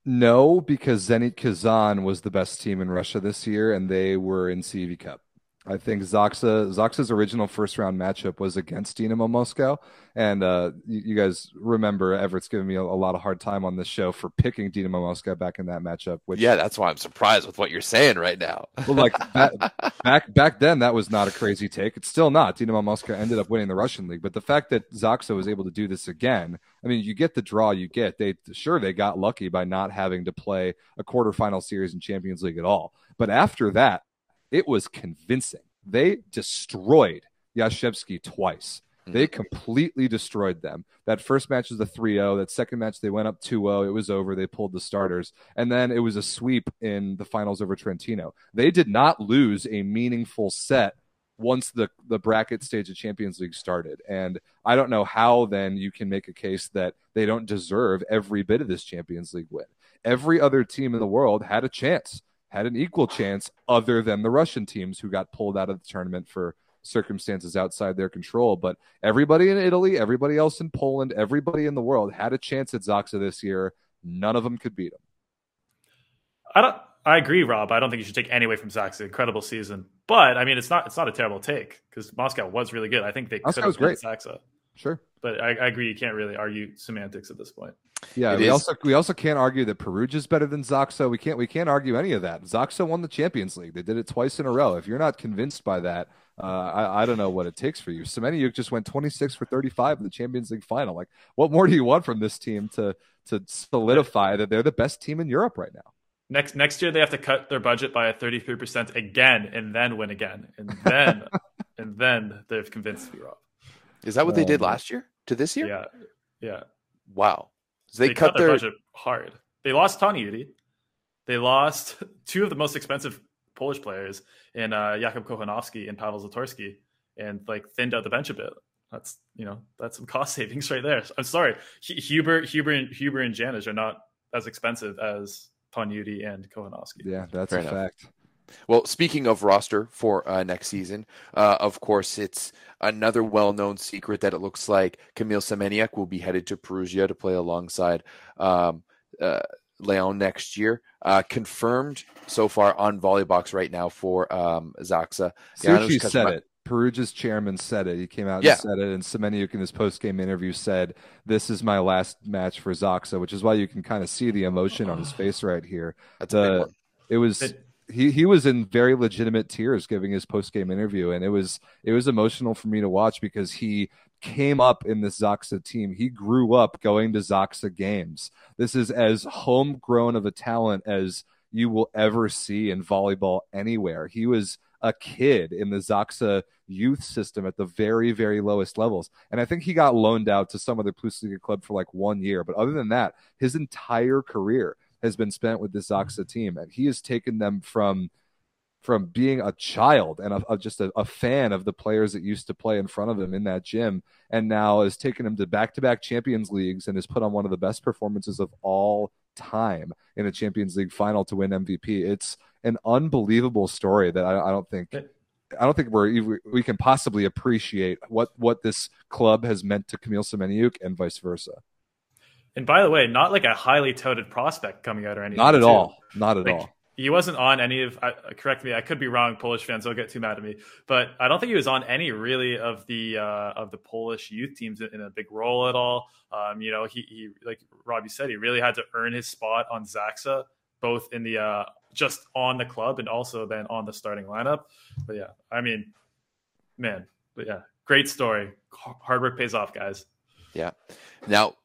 No, because Zenit Kazan was the best team in Russia this year, and they were in CV Cup. I think Zaksa Zaksa's original first round matchup was against Dynamo Moscow, and uh, you, you, guys remember Everett's giving me a, a, lot of hard time on this show for picking Dynamo Moscow back in that matchup. Which yeah, that's why I'm surprised with what you're saying right now. well, like back back then, that was not a crazy take. It's still not. Dynamo Moscow ended up winning the Russian league, but the fact that Zaksa was able to do this again, I mean, you get the draw you get. They sure they got lucky by not having to play a quarterfinal series in Champions League at all, but after that it was convincing. They destroyed Jastrzębski twice. Mm-hmm. They completely destroyed them. That first match was a 3 0. That second match, they went up 2 0. It was over. They pulled the starters. And then it was a sweep in the finals over Trentino. They did not lose a meaningful set once the, the bracket stage of Champions League started. And I don't know how then you can make a case that they don't deserve every bit of this Champions League win. Every other team in the world had a chance had an equal chance other than the Russian teams who got pulled out of the tournament for circumstances outside their control. But everybody in Italy, everybody else in Poland, everybody in the world had a chance at Zaksa this year. None of them could beat them. I don't. I agree, Rob. I don't think you should take any away from Zaksa. Incredible season, but I mean, it's not. It's not a terrible take because Moscow was really good. I think they Moscow could have great. Zaksa. Sure, but I, I agree. You can't really argue semantics at this point. Yeah, it we is. also we also can't argue that Perugia is better than Zaksa. We can't we can't argue any of that. Zaksa won the Champions League. They did it twice in a row. If you're not convinced by that, uh, I, I don't know what it takes for you. Semeniuk just went 26 for 35 in the Champions League final. Like, what more do you want from this team to to solidify that they're the best team in Europe right now? Next next year they have to cut their budget by a 33 percent again, and then win again, and then and then they've convinced me, Rob. Is that what um, they did um, last year to this year? Yeah, yeah. Wow. So they, they, cut, cut their... their... budget hard. They lost Toniutti. They lost two of the most expensive Polish players in uh, Jakub Kochanowski and Paweł Zatorski, and like thinned out the bench a bit. That's you know that's some cost savings right there. I'm sorry, Huber, Huber, and Huber and Janusz are not as expensive as Toniutti and Kochanowski. Yeah, that's Fair a enough. fact. Well, speaking of roster for uh, next season, uh, of course, it's another well-known secret that it looks like Kamil Semeniuk will be headed to Perugia to play alongside um, uh, Leon next year. Uh, confirmed so far on Volleybox right now for um, Zaksa. Suchi said it. Perugia's chairman said it. He came out yeah. and said it, and Semeniuk in his post-game interview said, "This is my last match for Zaksa," which is why you can kind of see the emotion on his face right here. That's the, a big one. It was. It, he he was in very legitimate tears giving his post game interview, and it was it was emotional for me to watch because he came up in this Zaksa team. He grew up going to Zaksa games. This is as homegrown of a talent as you will ever see in volleyball anywhere. He was a kid in the Zaksa youth system at the very, very lowest levels. And I think he got loaned out to some other Plusliga club for like one year. But other than that, his entire career has been spent with this Zaksa mm-hmm. team, and he has taken them from from being a child and a, a, just a, a, fan of the players that used to play in front of him in that gym, and now has taken him to back-to-back Champions Leagues and has put on one of the best performances of all time in a Champions League final to win MVP. It's an unbelievable story that I, I don't think. I don't think we're we can possibly appreciate what what this club has meant to Kamil Semeniuk and vice versa. And by the way, not like a highly touted prospect coming out or anything. Not at too. all. Not at like, all. He wasn't on any of. Uh, correct me. I could be wrong. Polish fans don't get too mad at me, but I don't think he was on any really of the uh, of the Polish youth teams in a big role at all. Um, you know, he, he like Robbie said, he really had to earn his spot on Zaksa, both in the uh, just on the club and also then on the starting lineup. But yeah, I mean, man, but yeah, great story. Hard work pays off, guys. Yeah. Now,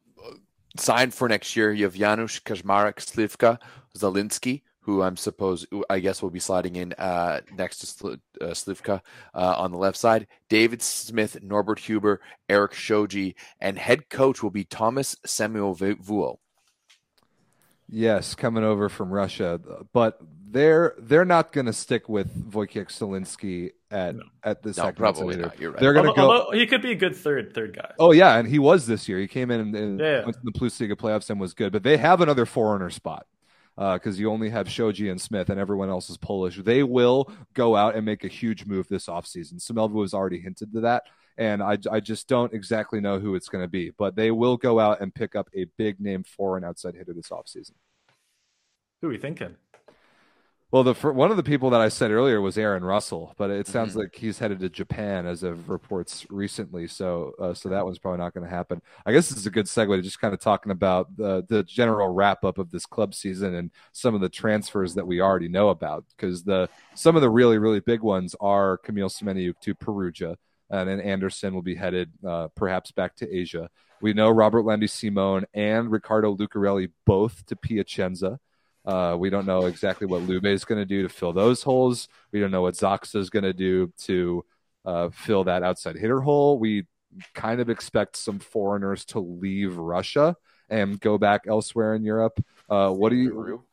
signed for next year, you have Janusz Kaczmarek, Śliwka, Żaliński, who I'm supposed, I guess, will be sliding in uh, next to uh, Śliwka uh, on the left side. David Smith, Norbert Huber, Erik Shoji, and head coach will be Tuomas Sammelvuo Yes, coming over from Russia, but they're they're not going to stick with Wojciech Żaliński at no. at the no, second probably not. You're right. They're going to go. he could be a good third third guy. Oh yeah, and he was this year. He came in and, yeah. went to the Plus Liga playoffs and was good. But they have another foreigner spot because uh, you only have Shoji and Smith, and everyone else is Polish. They will go out and make a huge move this offseason. Sammelvuo has already hinted to that and I, I just don't exactly know who it's going to be. But they will go out and pick up a big name foreign outside hitter this offseason. Who are we thinking? Well, the one of the people that I said earlier was Aaron Russell, but it sounds mm-hmm. like he's headed to Japan as of reports recently. So, uh, so that one's probably not going to happen. I guess this is a good segue to just kind of talking about the the general wrap up of this club season and some of the transfers that we already know about. Because the some of the really really big ones are Kamil Semeniuk to Perugia, and then Anderson will be headed uh, perhaps back to Asia. We know Robertlandy Simon and Ricardo Lucarelli both to Piacenza. Uh, we don't know exactly what Lube is going to do to fill those holes. We don't know what Zaksa is going to do to uh, fill that outside hitter hole. We kind of expect some foreigners to leave Russia and go back elsewhere in Europe. Uh, what do you?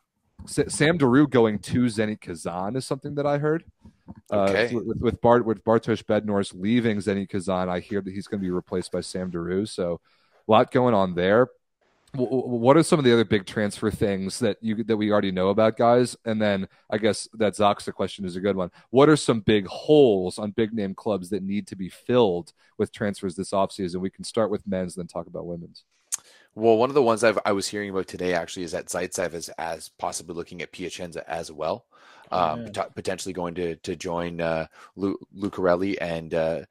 Sam Deroo going to Zenit Kazan is something that I heard. Uh, with, with Bart with Bartosz Bednorz leaving Zenit Kazan, I hear that he's going to be replaced by Sam Deroo. So a lot going on there. What are some of the other big transfer things that you that we already know about guys? And then i guess that zaksa question is a good one. What are some big holes on big name clubs that need to be filled with transfers this offseason? We can start with men's then talk about women's. Well one of the ones I've, i was hearing about today actually is that zaitsev is as possibly looking at piacenza as well um, yeah. potentially going to to join uh, Lu- Lucarelli and uh,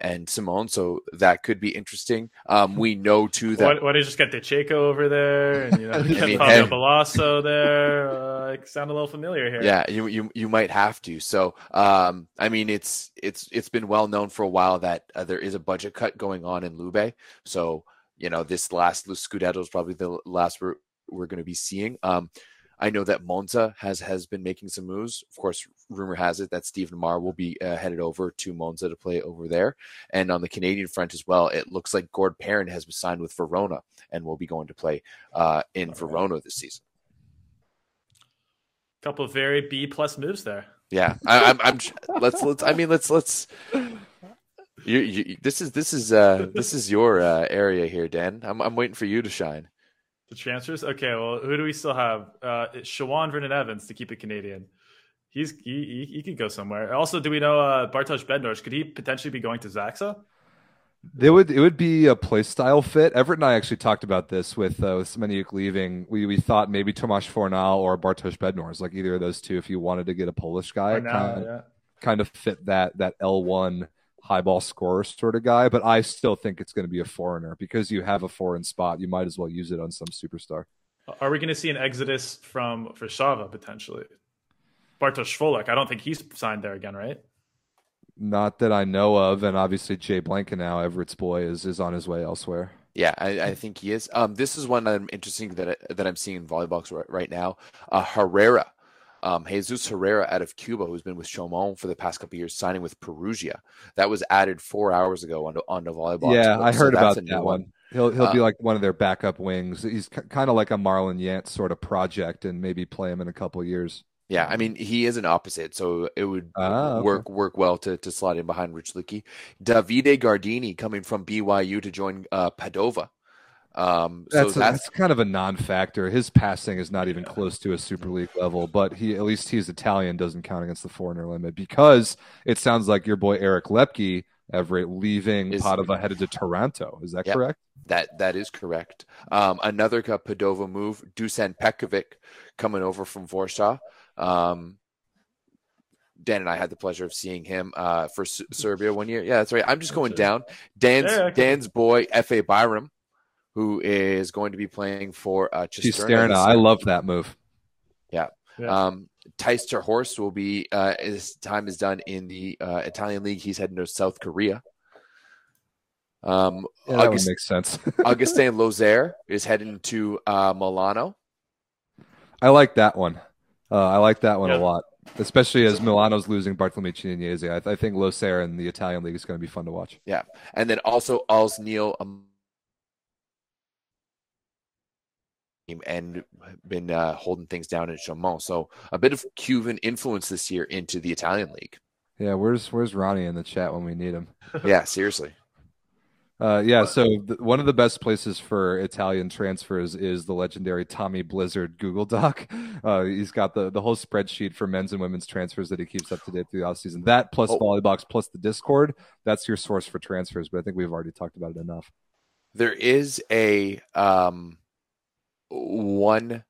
and Simone. So that could be interesting. Um, we know too that what, what did just get the Chaco over there, and you know, get I mean, Fabio hey. Balasso there. Uh, sound a little familiar here. Yeah, you you you might have to. So um, I mean, it's it's it's been well known for a while that uh, there is a budget cut going on in Lube. So you know, this last Scudetto is probably the last we're we're going to be seeing. Um, I know that Monza has has been making some moves. Of course, rumor has it that Stephen Marr will be uh, headed over to Monza to play over there. And on the Canadian front as well, it looks like Gord Perrin has been signed with Verona and will be going to play uh, in Verona this season. Couple of very B plus moves there. Yeah, I, am I'm, I'm. Let's let's. I mean, let's let's. You, you, this is this is uh this is your uh, area here, Dan. I'm I'm waiting for you to shine. The transfers? Okay, well, who do we still have? Uh, it's Sharone Vernon Evans to keep it Canadian. He's he, he, he could go somewhere. Also, do we know uh, Bartosz Bednorz? Could he potentially be going to Zaksa? It would it would be a play style fit. Everett and I actually talked about this with uh, with Semeniuk leaving. We we thought maybe Tomasz Fornal or Bartosz Bednorz, like either of those two, if you wanted to get a Polish guy, now, kind, of, yeah. kind of fit that that L one high ball scorer sort of guy, but I still think it's going to be a foreigner because you have a foreign spot. You might as well use it on some superstar. Are we going to see an exodus from Warszawa potentially? Bartosz Kwolek, I don't think he's signed there again, right? Not that I know of, and obviously Jay now, Everett's boy, is is on his way elsewhere. Yeah, I, I think he is. Um, this is one that I'm interesting that I, that I'm seeing in volleyballs right, right now. Uh, Herrera um, Jesus Herrera out of Cuba, who's been with Chaumont for the past couple years, signing with Perugia. That was added four hours ago onto, onto volleyball. Yeah, I heard so about that one. one. He'll he'll uh, be like one of their backup wings. He's kind of like a Marlon Yant sort of project, and maybe play him in a couple years. Yeah, I mean he is an opposite, so it would ah, okay. work work well to to slot in behind Rychlicki. Davide Gardini coming from BYU to join uh, Padova. Um, so that's, a, that's, kind of a non-factor. His passing is not even close to a Super League level, but he at least he's Italian, doesn't count against the foreigner limit because it sounds like your boy Eric Loeppky, Everett, leaving is, Padova headed to Toronto. Is that yep, correct? That that is correct. Um, another Padova move, Dušan Petković coming over from Warsaw. Um, Dan and I had the pleasure of seeing him uh, for S- Serbia one year. Yeah, that's right. I'm just going down. Dan's Dan's boy, Efe Bayram, who is going to be playing for uh, Cisterna. I love that move. Yeah. yeah. Um, Thijs ter Horst will be uh, his time is done in the uh, Italian league. He's heading to South Korea. Um, yeah, that August- makes sense. Augustin Loser is heading to uh, Milano. I like that one. Uh, I like that one yeah. a lot, especially as Milano's losing Barthélémy Chinenyeze. I, th- I think Loser in the Italian league is going to be fun to watch. Yeah, and then also Als Neil um, and been uh, holding things down in Chaumont. So a bit of Cuban influence this year into the Italian league. Yeah, where's where's Ronnie in the chat when we need him? yeah, seriously. Uh, yeah, so th- one of the best places for Italian transfers is the legendary Tommy Blizzard Google Doc. Uh, he's got the, the whole spreadsheet for men's and women's transfers that he keeps up to date through the offseason. That plus oh. Volleybox plus the Discord, that's your source for transfers. But I think we've already talked about it enough. There is a um, one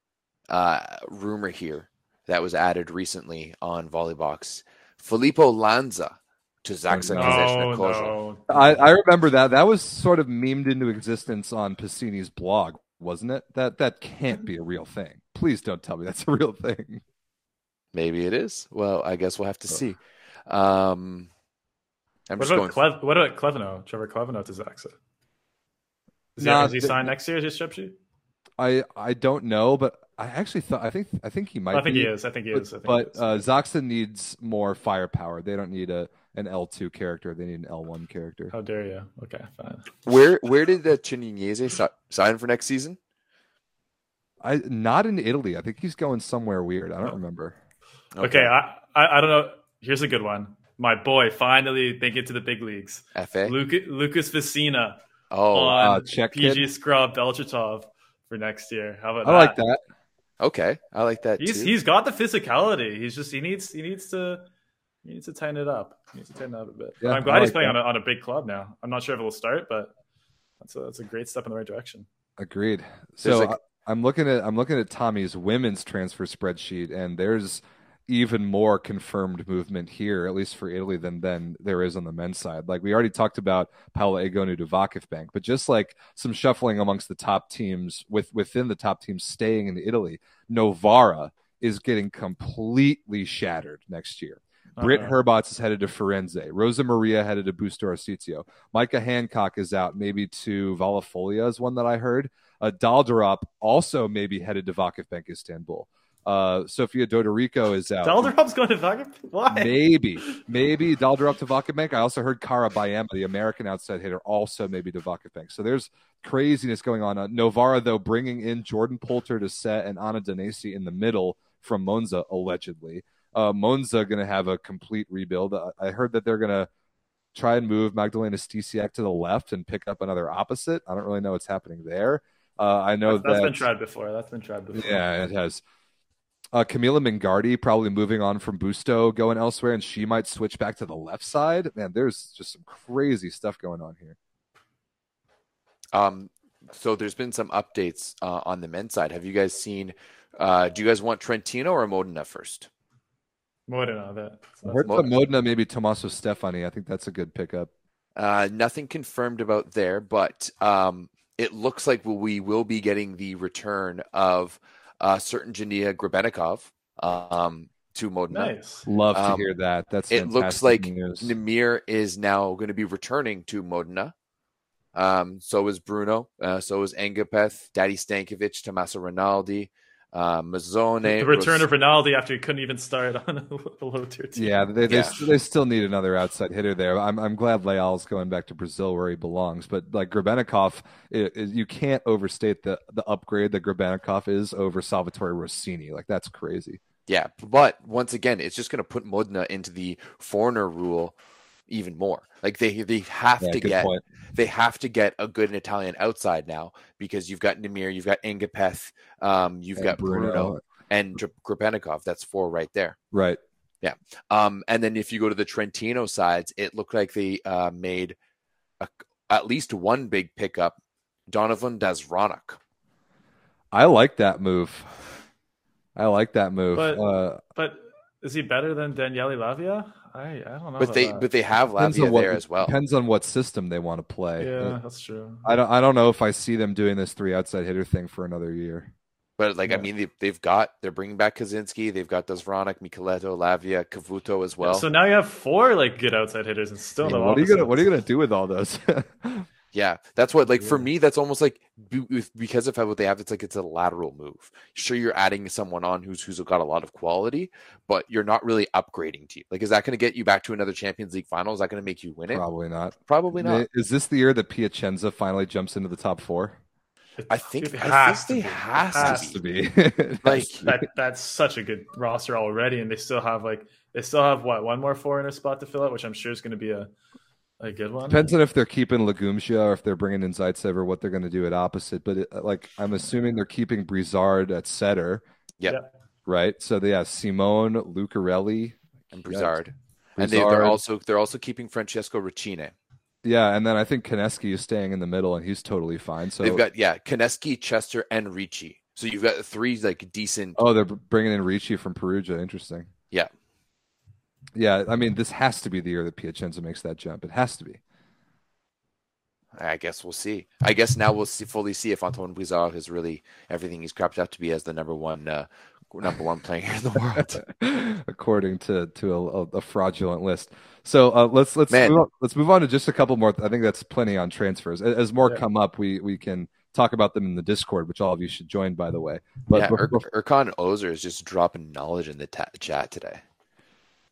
uh, rumor here that was added recently on Volleybox. Filippo Lanza to Zaksa no, no. I, I remember that. That was sort of memed into existence on Pacini's blog, wasn't it? That that can't be a real thing. Please don't tell me that's a real thing. Maybe it is. Well, I guess we'll have to see. Um, I'm what, about going... what about Clevenot? Trevor Clevenot to Zaksa? Is nah, he, he sign next year? His strip sheet? I I don't know, but I actually thought I think I think he might. I think be, he is. I think he is. But, but uh, Zaksa needs more firepower. They don't need a an L two character. They need an L one character. How dare you? Okay, fine. Where where did the Chinenyeze sign for next season? I not in Italy. I think he's going somewhere weird. I don't remember. Okay, okay I, I, I don't know. Here's a good one. My boy finally making to the big leagues. Fa Luca, Lucas Vicina. Oh, on uh, check PG it. Skra Bełchatów for next year. How about I that? like that. Okay, I like that. He's too. he's got the physicality. He's just he needs he needs to he needs to tighten it up. He needs to tighten it up a bit. Yeah, I'm glad like he's playing on a, on a big club now. I'm not sure if it'll start, but that's a, that's a great step in the right direction. Agreed. So like, I'm looking at I'm looking at Tommy's women's transfer spreadsheet, and there's even more confirmed movement here, at least for Italy, than than there is on the men's side. Like we already talked about Paola Egonu to Vakifbank, but just like some shuffling amongst the top teams with within the top teams staying in Italy, Novara is getting completely shattered next year. Uh-huh. Britt Herbots is headed to Firenze. Rosa Maria headed to Busto Arsizio. Micah Hancock is out, maybe to Vallefoglia is one that I heard. Uh, Dalderop also maybe headed to Vakifbank Istanbul. Uh, Sofia D'Odorico is out. Dalderop's going to Vakifbank? Why? Maybe. Maybe Dalderop to Vakifbank. I also heard Kara Bajema, the American outside hitter, also maybe to Vakifbank. So there's craziness going on. Uh, Novara, though, bringing in Jordan Poulter to set and Anna Danesi in the middle from Monza, allegedly uh, Monza going to have a complete rebuild. I heard that they're going to try and move Magdalena Stysiak to the left and pick up another opposite. I don't really know what's happening there. Uh, I know that's, that's that, been tried before. That's been tried before. Yeah, it has. Uh, Camilla Mingardi probably moving on from Busto, going elsewhere, and she might switch back to the left side. Man, there's just some crazy stuff going on here. Um, so there's been some updates uh, on the men's side. Have you guys seen? Uh, do you guys want Trentino or Modena first? Modena. That I heard Modena. Modena, maybe Tommaso Stefani. I think that's a good pickup. Uh, nothing confirmed about there, but um, it looks like we will be getting the return of uh, certain Jenia Grebennikov um, to Modena. Nice. Love to um, hear that. That's it. Looks like news. Nimir is now going to be returning to Modena. Um, so is Bruno. Uh, so is Ngapeth, Daddy Stankovic, Tommaso Rinaldi, uh, Mazzone. The return of Rinaldi after he couldn't even start on a low tier team. Yeah, they, they, yeah. they, still need another outside hitter there. I'm, I'm glad Leal's going back to Brazil where he belongs. But like Grebennikov, it, it, you can't overstate the, the upgrade that Grebennikov is over Salvatore Rossini. Like, that's crazy. Yeah, but once again, it's just going to put Modena into the foreigner rule even more. Like they they have yeah, to get point. they have to get a good Italian outside now because you've got Nimir, you've got Ngapeth, um, you've and got Bruno, Bruno and Grebennikov. That's four right there. Right. Yeah. Um, and then if you go to the Trentino sides, it looked like they uh, made a, at least one big pickup, Donovan Džavoronok. I like that move. I like that move. But, uh, but is he better than Daniele Lavia? I, I don't know. But they that. but they have Lavia what, there as well. Depends on what system they want to play. Yeah, uh, that's true. I don't I don't know if I see them doing this three outside hitter thing for another year. But like, yeah. I mean, they, they've got they're bringing back Kaziyski, they've got Džavoronok, Michieletto, Lavia, Cavuto as well. So now you have four like good outside hitters and still no. What are you gonna What are you gonna do with all those? yeah, that's what like for me. That's almost like because of what they have. It's like it's a lateral move. Sure, you're adding someone on who's who's got a lot of quality, but you're not really upgrading to. Like, is that going to get you back to another Champions League final? Is that going to make you win it? Probably not. Probably not. Is this the year that Piacenza finally jumps into the top four? I think I think they has, has to be. like that, that's such a good roster already, and they still have like they still have what one more foreigner spot to fill out, which I'm sure is going to be a a good one. Depends on if they're keeping Lagumdzija or if they're bringing in Zaitsev or what they're going to do at opposite. But it, like I'm assuming they're keeping Brizard at setter. Yep. yep. Right. So they have Simone, Lucarelli, and Brizard. And they, are also they're also keeping Francesco Recine. Yeah, and then I think Konecny is staying in the middle, and he's totally fine. So they've got yeah, Konecny, Chester, and Ricci. So you've got three like decent. Oh, they're bringing in Ricci from Perugia. Interesting. Yeah, yeah. I mean, this has to be the year that Piacenza makes that jump. It has to be. I guess we'll see. I guess now we'll see fully see if Antoine Brizard is really everything he's cropped up to be as the number one uh, number one player in the world, according to to a, a fraudulent list. So uh, let's let's move on, let's move on to just a couple more. I think that's plenty on transfers. As more yeah. come up, we we can talk about them in the Discord, which all of you should join, by the way. But yeah, before, Erkan Ozer is just dropping knowledge in the ta- chat today.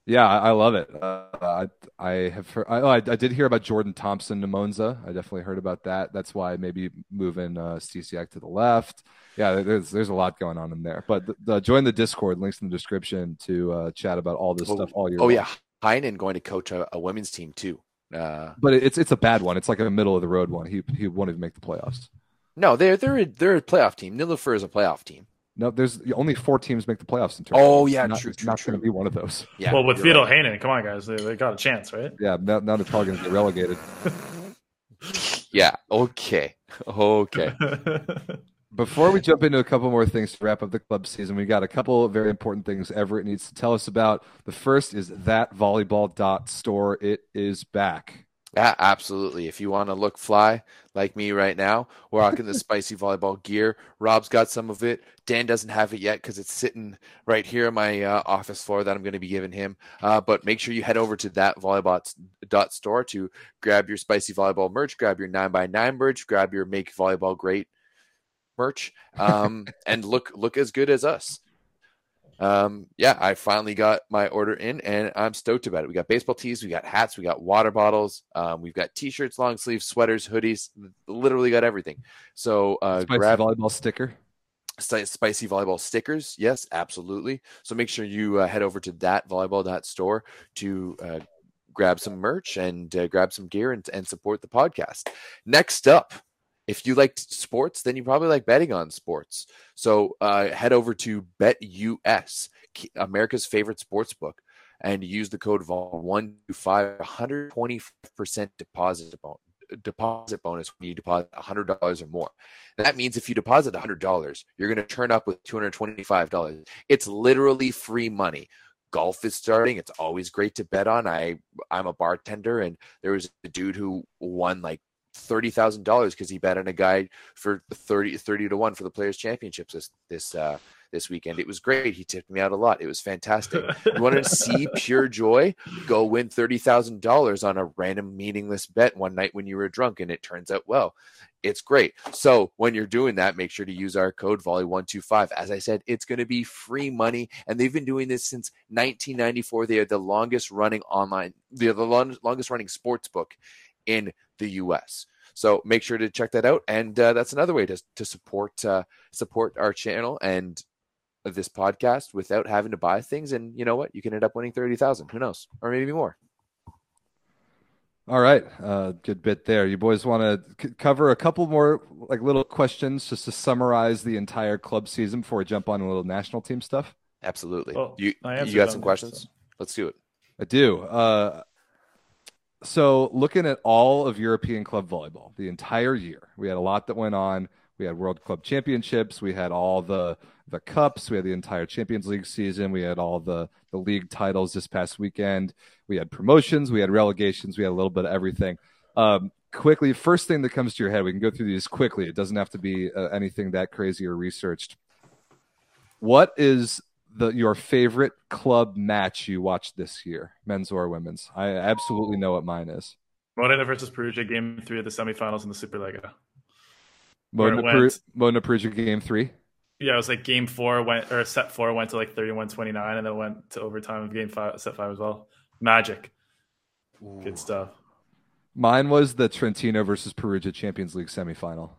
Yeah, I, I love it. Uh, I I have heard, I, oh, I, I, did hear about Jordan Thompson to Monza. I definitely heard about that. That's why maybe moving uh, Stysiak to the left. Yeah, there's there's a lot going on in there. But the, the, join the Discord. Links in the description to uh, chat about all this oh, stuff all year. Oh long. yeah, Heynen going to coach a, a women's team too. Uh, but it's it's a bad one. It's like a middle of the road one. He he won't even make the playoffs. No, they're they're a, they're a playoff team. Nilüfer is a playoff team. No, there's only four teams make the playoffs in Turkey. Oh yeah, not, true, true, not going to be one of those. Yeah. Well, with Vito right. Hainen, come on guys, they, they got a chance, right? Yeah. Now, now they're probably going to get relegated. yeah. Okay. Okay. Before we jump into a couple more things to wrap up the club season, we got a couple of very important things Everett needs to tell us about. The first is that volleyball dot store. It is back. Yeah, absolutely. If you want to look fly like me right now, we're rocking the spicy volleyball gear. Rob's got some of it. Dan doesn't have it yet because it's sitting right here on my uh, office floor that I'm going to be giving him. Uh, but make sure you head over to that volleyball dot store to grab your spicy volleyball merch, grab your nine by nine merch, grab your make volleyball great merch, um, and look look as good as us um, yeah, I finally got my order in and I'm stoked about it. We got baseball tees, we got hats, we got water bottles, um, we've got t-shirts, long sleeves, sweaters, hoodies, literally got everything. So uh, spicy grab volleyball sticker. Spicy volleyball stickers, yes, absolutely. So make sure you uh, head over to that volleyball store to uh, grab some merch and uh, grab some gear and, and support the podcast. Next up, if you like sports, then you probably like betting on sports. So uh, head over to BetUS, America's favorite sports book, and use the code VOL125, 120% deposit deposit bonus when you deposit $100 or more. That means if you deposit $100, you're going to turn up with $225. It's literally free money. Golf is starting. It's always great to bet on. I I'm a bartender and there was a dude who won like thirty thousand dollars because he bet on a guy for 30, 30 to one for the Players Championships this this uh, this weekend. It was great. He tipped me out a lot. It was fantastic. you want to see pure joy? Go win thirty thousand dollars on a random meaningless bet one night when you were drunk, and it turns out well. It's great. So when you're doing that, make sure to use our code Volley125. As I said, it's going to be free money, and they've been doing this since 1994. They are the longest running online, the longest running sports book in the U.S. So make sure to check that out, and uh, that's another way to to support uh, support our channel and this podcast without having to buy things. And you know what? You can end up winning 30,000. Who knows? Or maybe more. All right, uh, good bit there. You boys want to c- cover a couple more like little questions just to summarize the entire club season before we jump on a little national team stuff? Absolutely. Well, you you got some questions? So. Let's do it. I do. Uh, so looking at all of European club volleyball, the entire year, we had a lot that went on. We had World Club Championships. We had all the the cups. We had the entire Champions League season. We had all the the league titles this past weekend. We had promotions. We had relegations. We had a little bit of everything. Um, quickly, first thing that comes to your head, we can go through these quickly. It doesn't have to be uh, anything that crazy or researched. What is the your favorite club match you watched this year, men's or women's? I absolutely know what mine is. Modena versus Perugia, game three of the semifinals in the Superlega. Modena, Peru- Modena Perugia game three. Yeah, it was like game four went or set four went to like 31-29 and then went to overtime of game five set five as well. Magic. Ooh. Good stuff. Mine was the Trentino versus Perugia Champions League semifinal.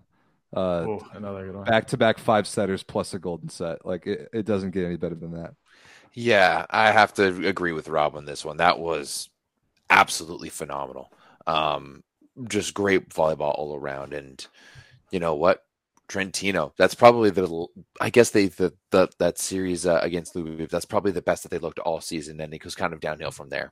Uh, Ooh, another good one. Back to back five setters plus a golden set. Like it, it doesn't get any better than that. Yeah, I have to agree with Rob on this one. That was absolutely phenomenal. Um, just great volleyball all around. And you know what? Trentino. That's probably the. I guess they the, the that series uh, against Lviv. That's probably the best that they looked all season, and it was kind of downhill from there.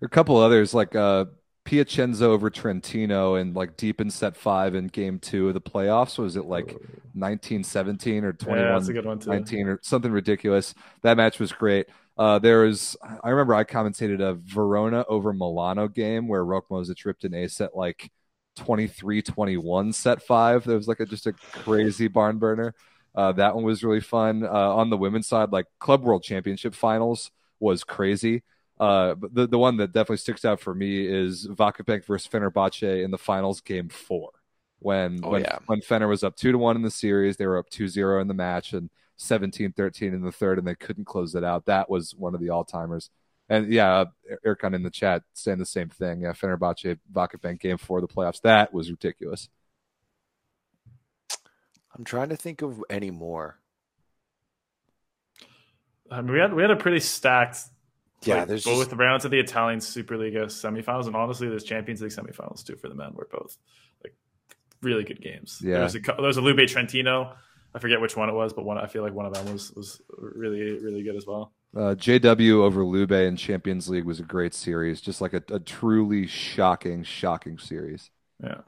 A couple others like uh, Piacenza over Trentino and like deep in set five in game two of the playoffs. Was it like 1917 or 21 yeah, 19 or something ridiculous? That match was great. Uh, there was, I remember I commentated a Verona over Milano game where Rokmo ripped an ace at like 23 21 set five. There was like a, just a crazy barn burner. Uh, that one was really fun. Uh, on the women's side, like Club World Championship finals was crazy. Uh, but the, the one that definitely sticks out for me is Vakifbank versus Fenerbahce in the finals game four. When oh, when, yeah. when Fener was up two to one in the series, they were up 2-0 in the match and 17-13 in the third, and they couldn't close it out. That was one of the all timers. And yeah, Erkan in the chat saying the same thing. Yeah, Fenerbahce Vakifbank game four of the playoffs. That was ridiculous. I'm trying to think of any more. I mean, we had we had a pretty stacked yeah, there's both just... rounds of the Italian Superliga semifinals, and honestly, there's Champions League semifinals too for the men. Were both like really good games. Yeah, there's a there's a Lube Trentino. I forget which one it was, but one I feel like one of them was was really really good as well. Uh, JW over Lube in Champions League was a great series, just like a, a truly shocking, shocking series. Yeah.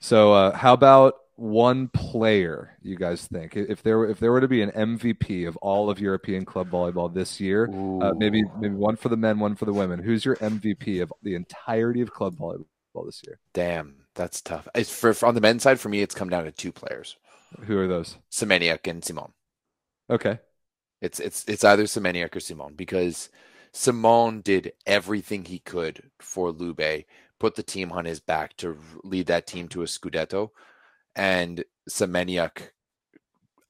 So, uh, how about one player you guys think if there were if there were to be an MVP of all of European club volleyball this year, uh, maybe maybe one for the men, one for the women. Who's your MVP of the entirety of club volleyball this year? Damn, that's tough. It's for, for on the men's side for me. It's come down to two players. Who are those? Semeniuk and Simon. Okay. It's it's it's either Semeniuk or Simon because Simon did everything he could for Lube, put the team on his back to lead that team to a Scudetto and Semeniuk,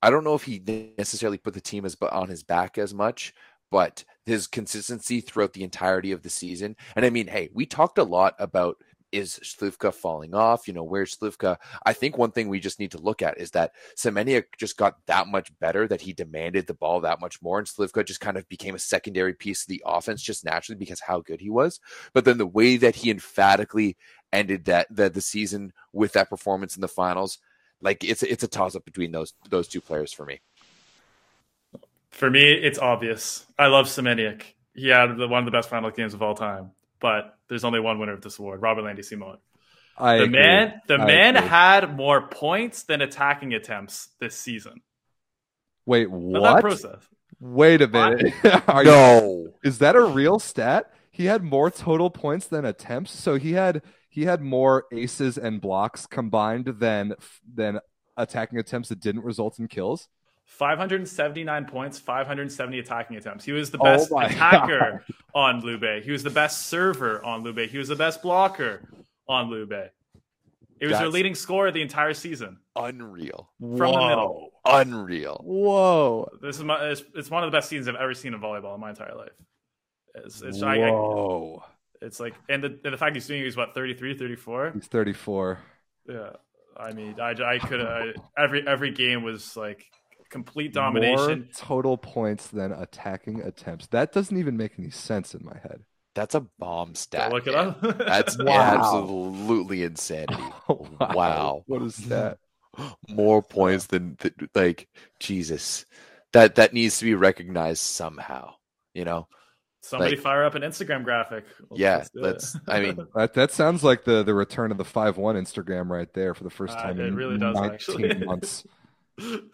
I don't know if he necessarily put the team as but on his back as much, but his consistency throughout the entirety of the season. And I mean, hey, we talked a lot about is Śliwka falling off? You know, where's Śliwka? I think one thing we just need to look at is that Semeniuk just got that much better that he demanded the ball that much more. And Śliwka just kind of became a secondary piece of the offense just naturally because how good he was. But then the way that he emphatically ended that the, the season with that performance in the finals, like it's it's a toss up between those those two players for me. For me, it's obvious. I love Semeniuk. He had the, one of the best final games of all time but there's only one winner of this award, Robertlandy Simon. I the agree. man, the I man agree. had more points than attacking attempts this season. Wait, what? process. Wait a minute. no, you, is that a real stat? He had more total points than attempts, so he had he had more aces and blocks combined than than attacking attempts that didn't result in kills. 579 points, 570 attacking attempts. He was the oh best oh attacker God. on Lube. He was the best server on Lube. He was the best blocker on Lube. It was That's their leading scorer the entire season. Unreal. From Whoa. the middle. Unreal. Whoa. This is my, it's, it's, one of the best scenes I've ever seen in volleyball in my entire life. It's, it's Whoa. I, it's like, and the, and the fact he's doing it, he's what, 33, 34? He's 34. Yeah. I mean, I, I could, every, every game was like complete domination. More total points than attacking attempts. That doesn't even make any sense in my head. That's a bomb stat. look it up. That's wow. absolutely insanity. Oh, wow. wow. What is that? More points than like Jesus. That that needs to be recognized somehow. You know. Somebody like, fire up an Instagram graphic. Let's, yeah, let's. I mean, that, that sounds like the the return of the five one Instagram right there for the first uh, time uh, in really does, 19 actually. months.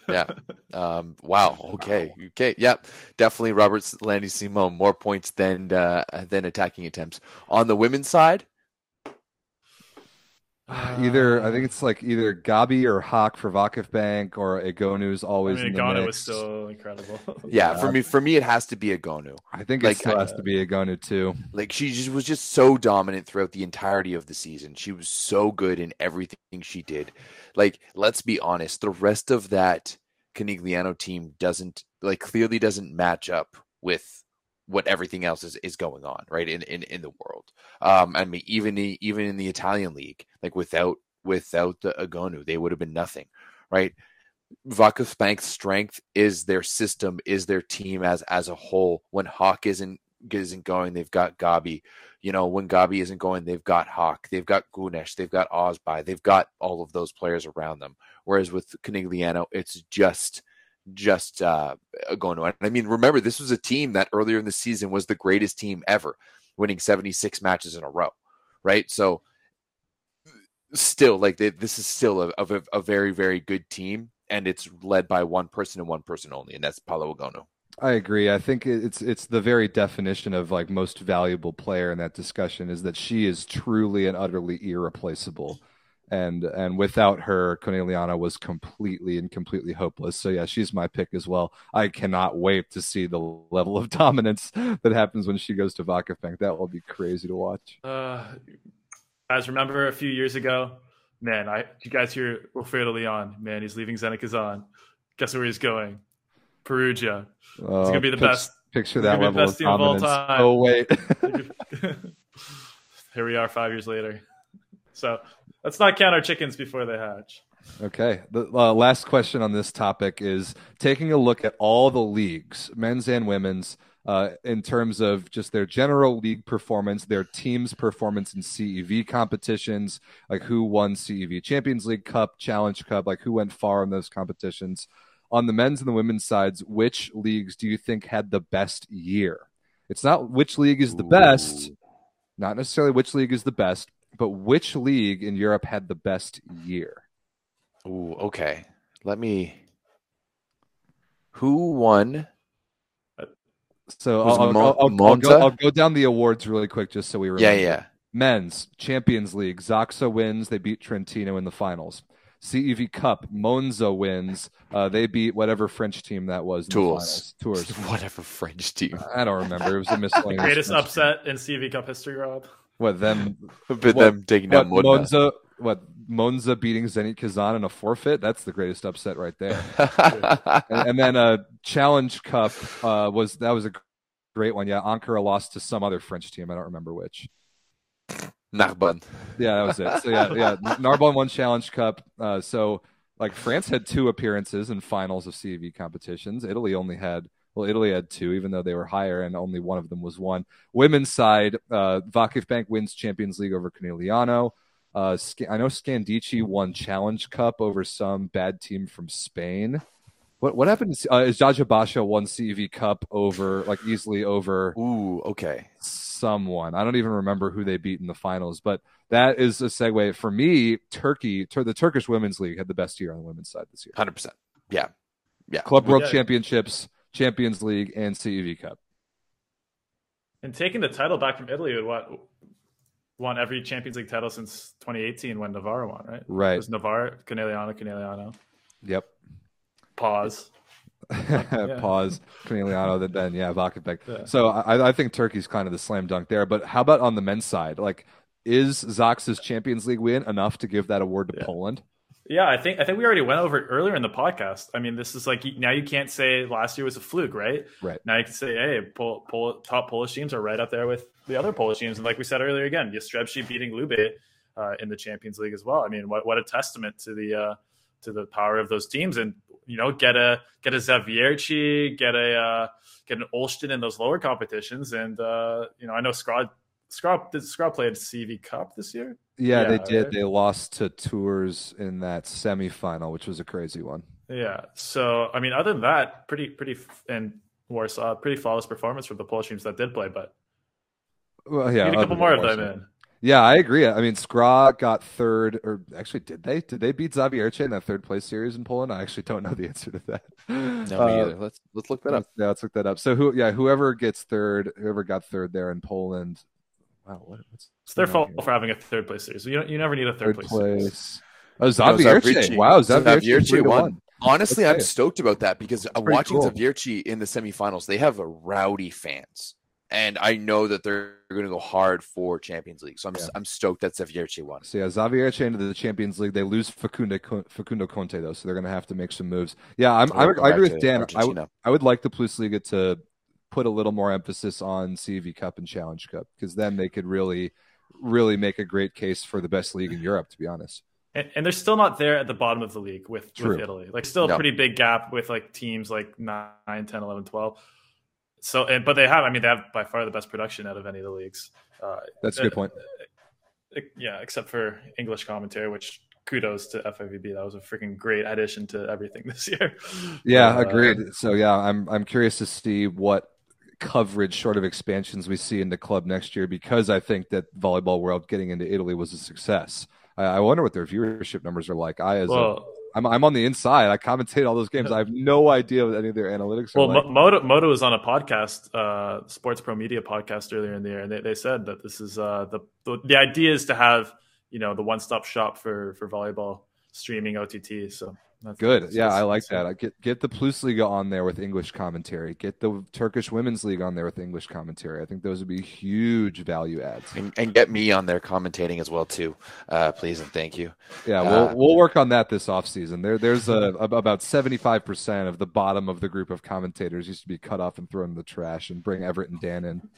yeah. Um, wow. Okay. Okay. Yep. Definitely Robert landy simon more points than uh, than attacking attempts on the women's side. Either I think it's like either Gabi or Haak for Vakif Bank Or Egonu always. I mean, Egonu was still incredible. yeah, for me, for me, it has to be Egonu. I think like, it still has to be Egonu too. Like she just was just so dominant throughout the entirety of the season. She was so good in everything she did. Like, let's be honest, the rest of that Conegliano team doesn't like clearly doesn't match up with what everything else is, is going on right in, in in the world um i mean even the, even in the italian league like without without the Egonu, they would have been nothing right Vakif Bank's strength is their system, is their team as as a whole. When Haak isn't isn't going, they've got Gabi. You know, when Gabi isn't going, they've got Haak, they've got Güneş, they've got Özbay, they've got all of those players around them. Whereas with Conegliano, it's just just uh, going on. I mean, remember, this was a team that earlier in the season was the greatest team ever, winning 76 matches in a row, right? So, still, like, they, this is still a, a, a, very, very good team, and it's led by one person and one person only, and that's Paola Egonu. I agree. I think it's it's the very definition of like most valuable player in that discussion is that she is truly and utterly irreplaceable and and without her, Conegliano was completely and completely hopeless. So yeah, she's my pick as well. I cannot wait to see the level of dominance that happens when she goes to Vakif Bank. That will be crazy to watch. Uh, guys, remember a few years ago, man, I you guys hear Wilfredo Leon, man, he's leaving Zenit Kazan. Guess where he's going? Perugia. it's gonna be the best. Picture that level of dominance. Of oh wait. Here we are, five years later. So let's not count our chickens before they hatch. Okay. The uh, last question on this topic is taking a look at all the leagues, men's and women's, uh, in terms of just their general league performance, their team's performance in CEV competitions, like who won CEV Champions League Cup, Challenge Cup, like who went far in those competitions. On the men's and the women's sides, which leagues do you think had the best year? It's not which league is the best, not necessarily which league is the best, but which league in Europe had the best year? Ooh, okay. Let me. Who won? So I'll, I'll, I'll, I'll, go, I'll go down the awards really quick just so we remember. Yeah, yeah. Men's Champions League. Zaksa wins. They beat Trentino in the finals. CEV Cup, Monza wins. Uh, they beat whatever French team that was. Tours. Tours. whatever French team. I don't remember. It was a miscellaneous. Greatest French upset team. in CEV Cup history, Rob. What them? But them taking out Monza. What Monza beating Zenit Kazan in a forfeit? That's the greatest upset right there. and, and, then uh, Challenge Cup uh, was that was a great one. Yeah, Ankara lost to some other French team. I don't remember which. Narbonne. Yeah, that was it. So yeah, yeah, Narbonne won Challenge Cup. Uh, so like France had two appearances in finals of CEV competitions. Italy only had well, Italy had two, even though they were higher, and only one of them was won. Women's side, uh, Vakif Bank wins Champions League over Conegliano. Uh, I know Scandicci won Challenge Cup over some bad team from Spain. What what happened? Uh, is Eczacıbaşı won CEV Cup over like easily over? Ooh, okay. Someone I don't even remember who they beat in the finals, but that is a segue for me. Turkey, the Turkish Women's League had the best year on the women's side this year. Hundred percent. Yeah, yeah. Club World yeah. Championships Champions League, and CEV Cup. And taking the title back from Italy would what won every Champions League title since 2018 when Novara won, right? Right. It was Novara, Conegliano, Conegliano. Yep. Pause. Pause. Conegliano, then yeah, Vakif Yeah. So I, I think Turkey's kind of the slam dunk there. But how about on the men's side? Like, is Zaksa's Champions League win enough to give that award to yeah. Poland? Yeah, I think I think we already went over it earlier in the podcast. I mean, this is like now you can't say last year was a fluke, right? Right. Now you can say, hey, Pol- Pol- top Polish teams are right up there with the other Polish teams, and like we said earlier, again, Jastrzębski beating Lube uh, in the Champions League as well. I mean, what what a testament to the uh, to the power of those teams. And you know, get a get a Zawiercie, get a uh, get an Olsztyn in those lower competitions. And uh, you know, I know Skra Skra did Skra play at CV Cup this year. Yeah, yeah they did. Right? They lost to Tours in that semifinal, which was a crazy one. Yeah. So I mean, other than that, pretty pretty and Warsaw, pretty flawless performance from the Polish teams that did play, but well, yeah, need a couple more of them in. Yeah, I agree. I mean, Skra got third, or actually, did they? Did they beat Zawiercie in that third place series in Poland? I actually don't know the answer to that. No, uh, me either. Let's let's look that up. Yeah, let's look that up. So who? Yeah, whoever gets third, whoever got third there in Poland. Wow, what, what's it's their fault here? for having a third place series. You you never need a third, third place. place. Oh, Zawiercie. No, wow, Zawiercie, Zawiercie won. Honestly, I'm stoked about that because watching cool. Zawiercie in the semifinals, they have a rowdy fans and I know that they're going to go hard for Champions League. So I'm yeah. I'm stoked that Zawiercie won. So yeah, Zawiercie into the Champions League. They lose Facundo Facundo Conte though, so they're going to have to make some moves. Yeah, I'm, I'm I agree with Dan. I, w- I would like the Plus Liga to put a little more emphasis on CV Cup and Challenge Cup because then they could really really make a great case for the best league in Europe. To be honest. And, and, they're still not there at the bottom of the league with, with Italy. Like still a no. pretty big gap with like teams like 9, 10, 11, 12. So, and, but they have. I mean, they have by far the best production out of any of the leagues. Uh, That's a good point. Uh, yeah, except for English commentary, which kudos to FIVB. That was a freaking great addition to everything this year. Yeah, uh, agreed. So yeah, I'm I'm curious to see what coverage sort of expansions we see in the club next year because I think that Volleyball World getting into Italy was a success. I, I wonder what their viewership numbers are like. I as well, a I'm I'm on the inside. I commentate all those games. I have no idea what any of their analytics well, like. Moto Moto was on a podcast, uh, Sports Pro Media podcast earlier in the year, and they, they said that this is uh, the, the the idea is to have you know the one stop shop for for volleyball streaming OTT. So that's, Good. That's, yeah, that's, I like that. I get get the Plus Liga on there with English commentary. Get the Turkish Women's League on there with English commentary. I think those would be huge value adds. And, and get me on there commentating as well too, uh, please and thank you. Yeah, we'll uh, we'll work on that this off season. There there's a, about seventy five percent of the bottom of the group of commentators used to be cut off and thrown in the trash, and bring Everett and Dan in.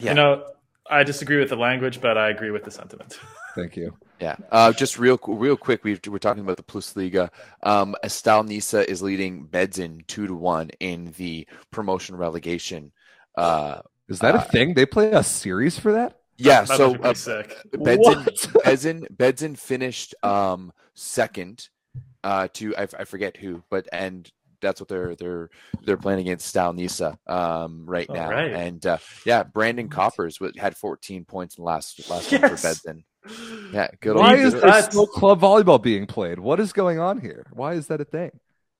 Yeah. You know, I disagree with the language, but I agree with the sentiment. Thank you. Yeah. Uh, just real real quick, we are talking about the Plus Liga. Um, Stal Nysa is leading Bedzin two to one in the promotion relegation. Uh, is that a uh, thing? They play a series for that? Yeah. That, so uh, Bedzin, Bedzin Bedzin finished um, second uh, to I, I forget who, but and that's what they're they're they're playing against Stal Nysa um, right now. Right. And uh, yeah, Brandon Koppers had 14 points in the last last yes. one for Bedzin. Yeah, good. Why is there still club volleyball being played? What is going on here? Why is that a thing?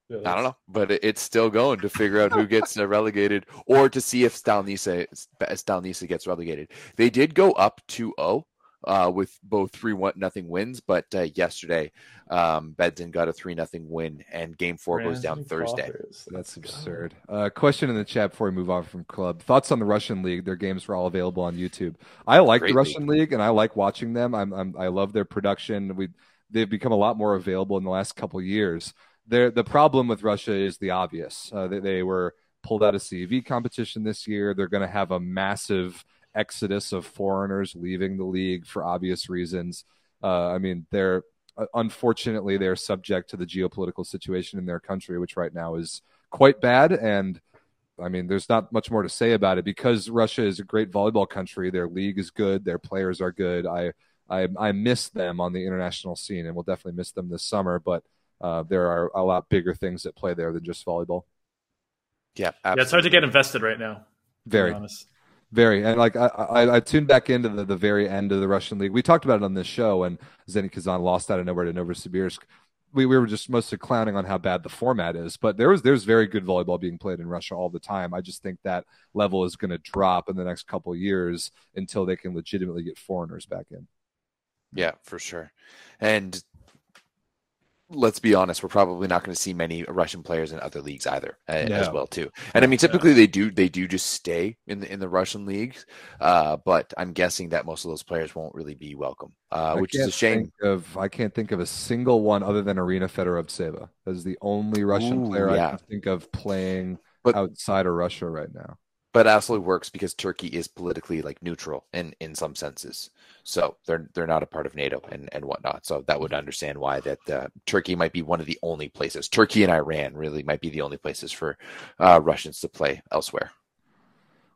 I don't know, but it's still going to figure out who gets relegated or to see if Stal Nysa, Stalnisa gets relegated. They did go up 2-0 uh, with both three one nothing wins. But uh, yesterday, um, Bedzin got a three nothing win, and Game Four goes down Thursday. That's absurd. Uh, question in the chat before we move on from club. Thoughts on the Russian league? Their games were all available on YouTube. I like Great the Russian league. league. and I like watching them. I'm, I'm I love their production. We they've become a lot more available in the last couple years. They're, the problem with Russia is the obvious. Uh, they, they were pulled out of CEV competition this year. They're going to have a massive exodus of foreigners leaving the league for obvious reasons. Uh, I mean, they're uh, unfortunately they're subject to the geopolitical situation in their country, which right now is quite bad. And I mean, there's not much more to say about it because Russia is a great volleyball country. Their league is good. Their players are good. I I, I miss them on the international scene, and we'll definitely miss them this summer. But uh, there are a lot bigger things that play there than just volleyball. Yeah, absolutely. yeah, it's hard to get invested right now. Very honest. Very and like I, I, I, tuned back into the, the very end of the Russian league. We talked about it on this show, and Zenit Kazan lost out of nowhere to Novosibirsk. We, we were just mostly clowning on how bad the format is, but there was there's very good volleyball being played in Russia all the time. I just think that level is going to drop in the next couple years until they can legitimately get foreigners back in. Yeah, for sure. And let's be honest, we're probably not going to see many Russian players in other leagues either, uh, as well too. And I mean, typically they do they do just stay in the in the Russian leagues, uh, but I'm guessing that most of those players won't really be welcome, uh, which is a shame. Of I can't think of a single one other than. That is the only Russian Ooh, player yeah. I can think of playing but, outside of Russia right now. But absolutely works because Turkey is politically like neutral in in some senses. So they're they're not a part of NATO and and whatnot. So that would understand why that uh, Turkey might be one of the only places. Turkey and Iran really might be the only places for uh, Russians to play elsewhere.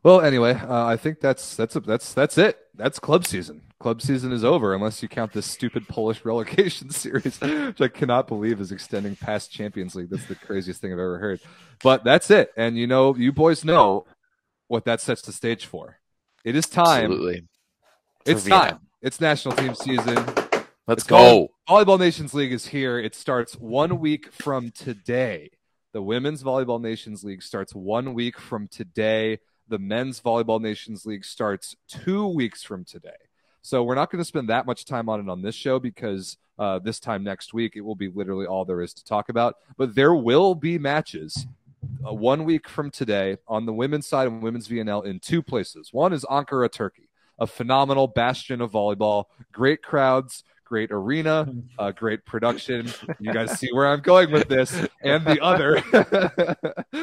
Well, anyway, uh, I think that's that's a, that's that's it. That's club season. Club season is over unless you count this stupid Polish relegation series, which I cannot believe is extending past Champions League. That's the craziest thing I've ever heard. But that's it. And you know, you boys know what that sets the stage for. It is time. Absolutely. It's time. It's national team season. Let's go. Volleyball Nations League is here. It starts one week from today. The Women's Volleyball Nations League starts one week from today. The Men's Volleyball Nations League starts two weeks from today. So we're not going to spend that much time on it on this show because uh, this time next week it will be literally all there is to talk about. But there will be matches uh, one week from today on the women's side of women's VNL in two places. One is Ankara, Turkey, a phenomenal bastion of volleyball, great crowds, great arena, uh, great production. You guys see where I'm going with this. And the other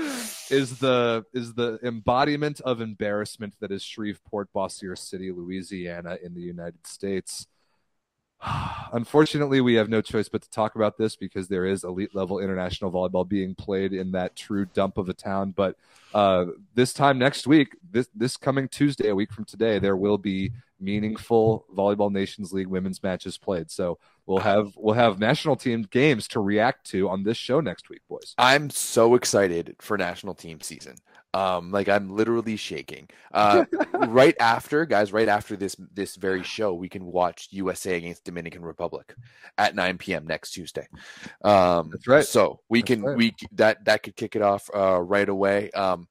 is the is the embodiment of embarrassment that is Shreveport, Bossier City, Louisiana, in the United States. Unfortunately, we have no choice but to talk about this because there is elite level international volleyball being played in that true dump of a town. But uh, this time next week, this this coming Tuesday, a week from today, there will be meaningful volleyball nations league women's matches played. So we'll have we'll have national team games to react to on this show next week boys. I'm so excited for national team season um like i'm literally shaking uh right after guys right after this this very show we can watch usa against dominican republic at 9 p.m next tuesday um that's right so we that's can right. we that that could kick it off uh right away um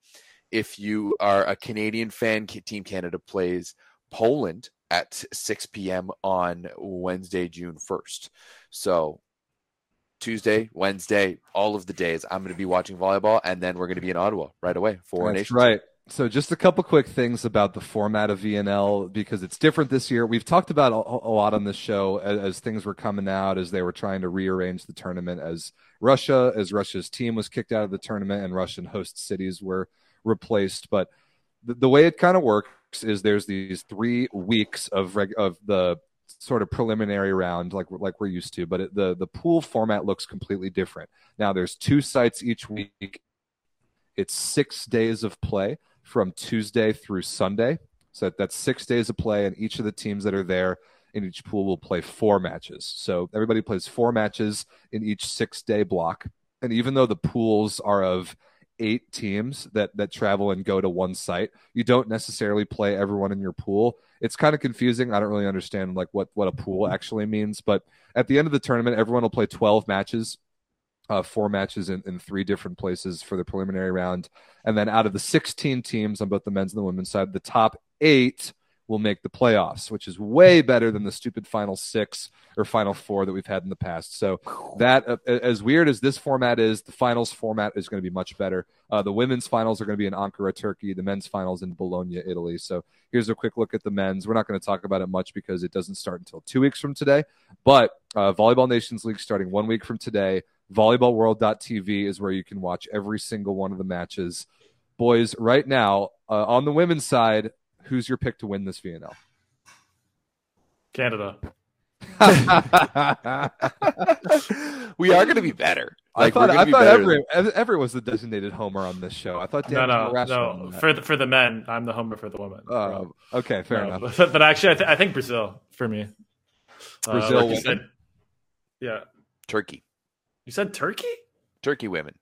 if you are a canadian fan team canada plays Poland at 6 p.m. on Wednesday, June 1st. So Tuesday, Wednesday, all of the days I'm going to be watching volleyball, and then we're going to be in Ottawa right away for That's right. So just a couple quick things about the format of VNL because it's different this year. We've talked about a, a lot on this show as, as, things were coming out, as they were trying to rearrange the tournament, as Russia, as Russia's team was kicked out of the tournament, and Russian host cities were replaced. But the, the way it kind of works is there's these three weeks of reg- of the sort of preliminary round like like we're used to but it, the the pool format looks completely different now there's two sites each week it's six days of play from tuesday through sunday so that's six days of play and each of the teams that are there in each pool will play four matches so everybody plays four matches in each six day block and even though the pools are of eight teams that that travel and go to one site. You don't necessarily play everyone in your pool. It's kind of confusing. I don't really understand like what what a pool actually means, but at the end of the tournament, everyone will play 12 matches. Uh, four matches in, in three different places for the preliminary round. And then out of the 16 teams on both the men's and the women's side, the top eight will make the playoffs, which is way better than the stupid final six or final four that we've had in the past. So that, uh, as weird as this format is, the finals format is going to be much better. Uh, the women's finals are going to be in Ankara, Turkey. The men's finals in Bologna, Italy. So here's a quick look at the men's. We're not going to talk about it much because it doesn't start until two weeks from today. But uh, Volleyball Nations League starting one week from today. Volleyballworld.tv is where you can watch every single one of the matches. Boys, right now, uh, on the women's side, who's your pick to win this VNL? Canada. we are going to be better. Like, I thought, I thought every, than... everyone was the designated homer on this show. I thought Dan no, no, no. For the, for the men, I'm the homer for the women. Uh, okay, fair no, enough. But, but actually, I, th- I, think Brazil for me. Uh, Brazil, uh, like said, yeah. Turkey. You said Turkey. Turkey women.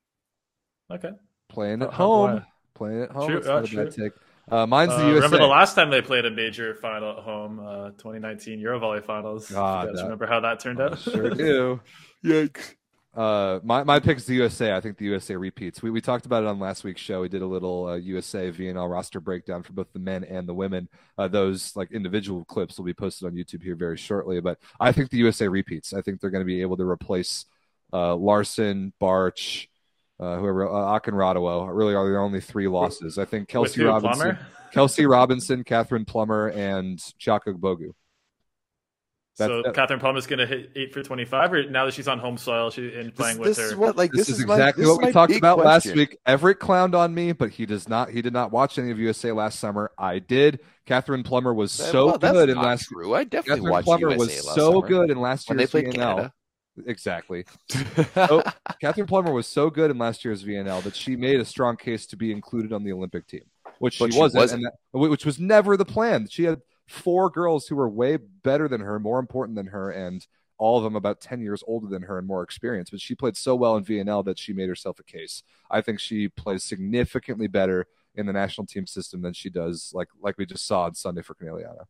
Okay. Playing at home. Playing at home. True, it's not uh, a take. Uh, mine's the uh, USA. Remember the last time they played a major final at home, uh, 2019 Eurovolley Finals. God, you guys that, remember how that turned out? Sure do. Yikes. Uh, my my pick's the USA. I think the USA repeats. We we talked about it on last week's show. We did a little uh, USA VNL roster breakdown for both the men and the women. Uh, those like individual clips will be posted on YouTube here very shortly. But I think the USA repeats. I think they're going to be able to replace uh, Larson, Bartsch, uh, whoever uh, Akinradewo really are the only three losses. I think Kelsey Robinson, Kelsey Robinson, Kathryn Plummer, and Chiaka Ogbogu. so that, Kathryn Plummer is going to hit eight for twenty-five, or now that she's on home soil, she's in playing this, with this her. Is what, like this, this is, is exactly my, what we talked about question. last week. Everett clowned on me, but he does not. He did not watch any of USA last summer. I did. Kathryn Plummer was so well, good in last. True. I definitely Catherine watched Plummer USA was last so summer. good in last when they played VNL. Canada. Exactly. so, Kathryn Plummer was so good in last year's VNL that she made a strong case to be included on the Olympic team, which she she wasn't, wasn't. and that, which was never the plan. She had four girls who were way better than her, more important than her, and all of them about 10 years older than her and more experience. But she played so well in VNL that she made herself a case. I think she plays significantly better in the national team system than she does, like like we just saw on Sunday for Conegliano.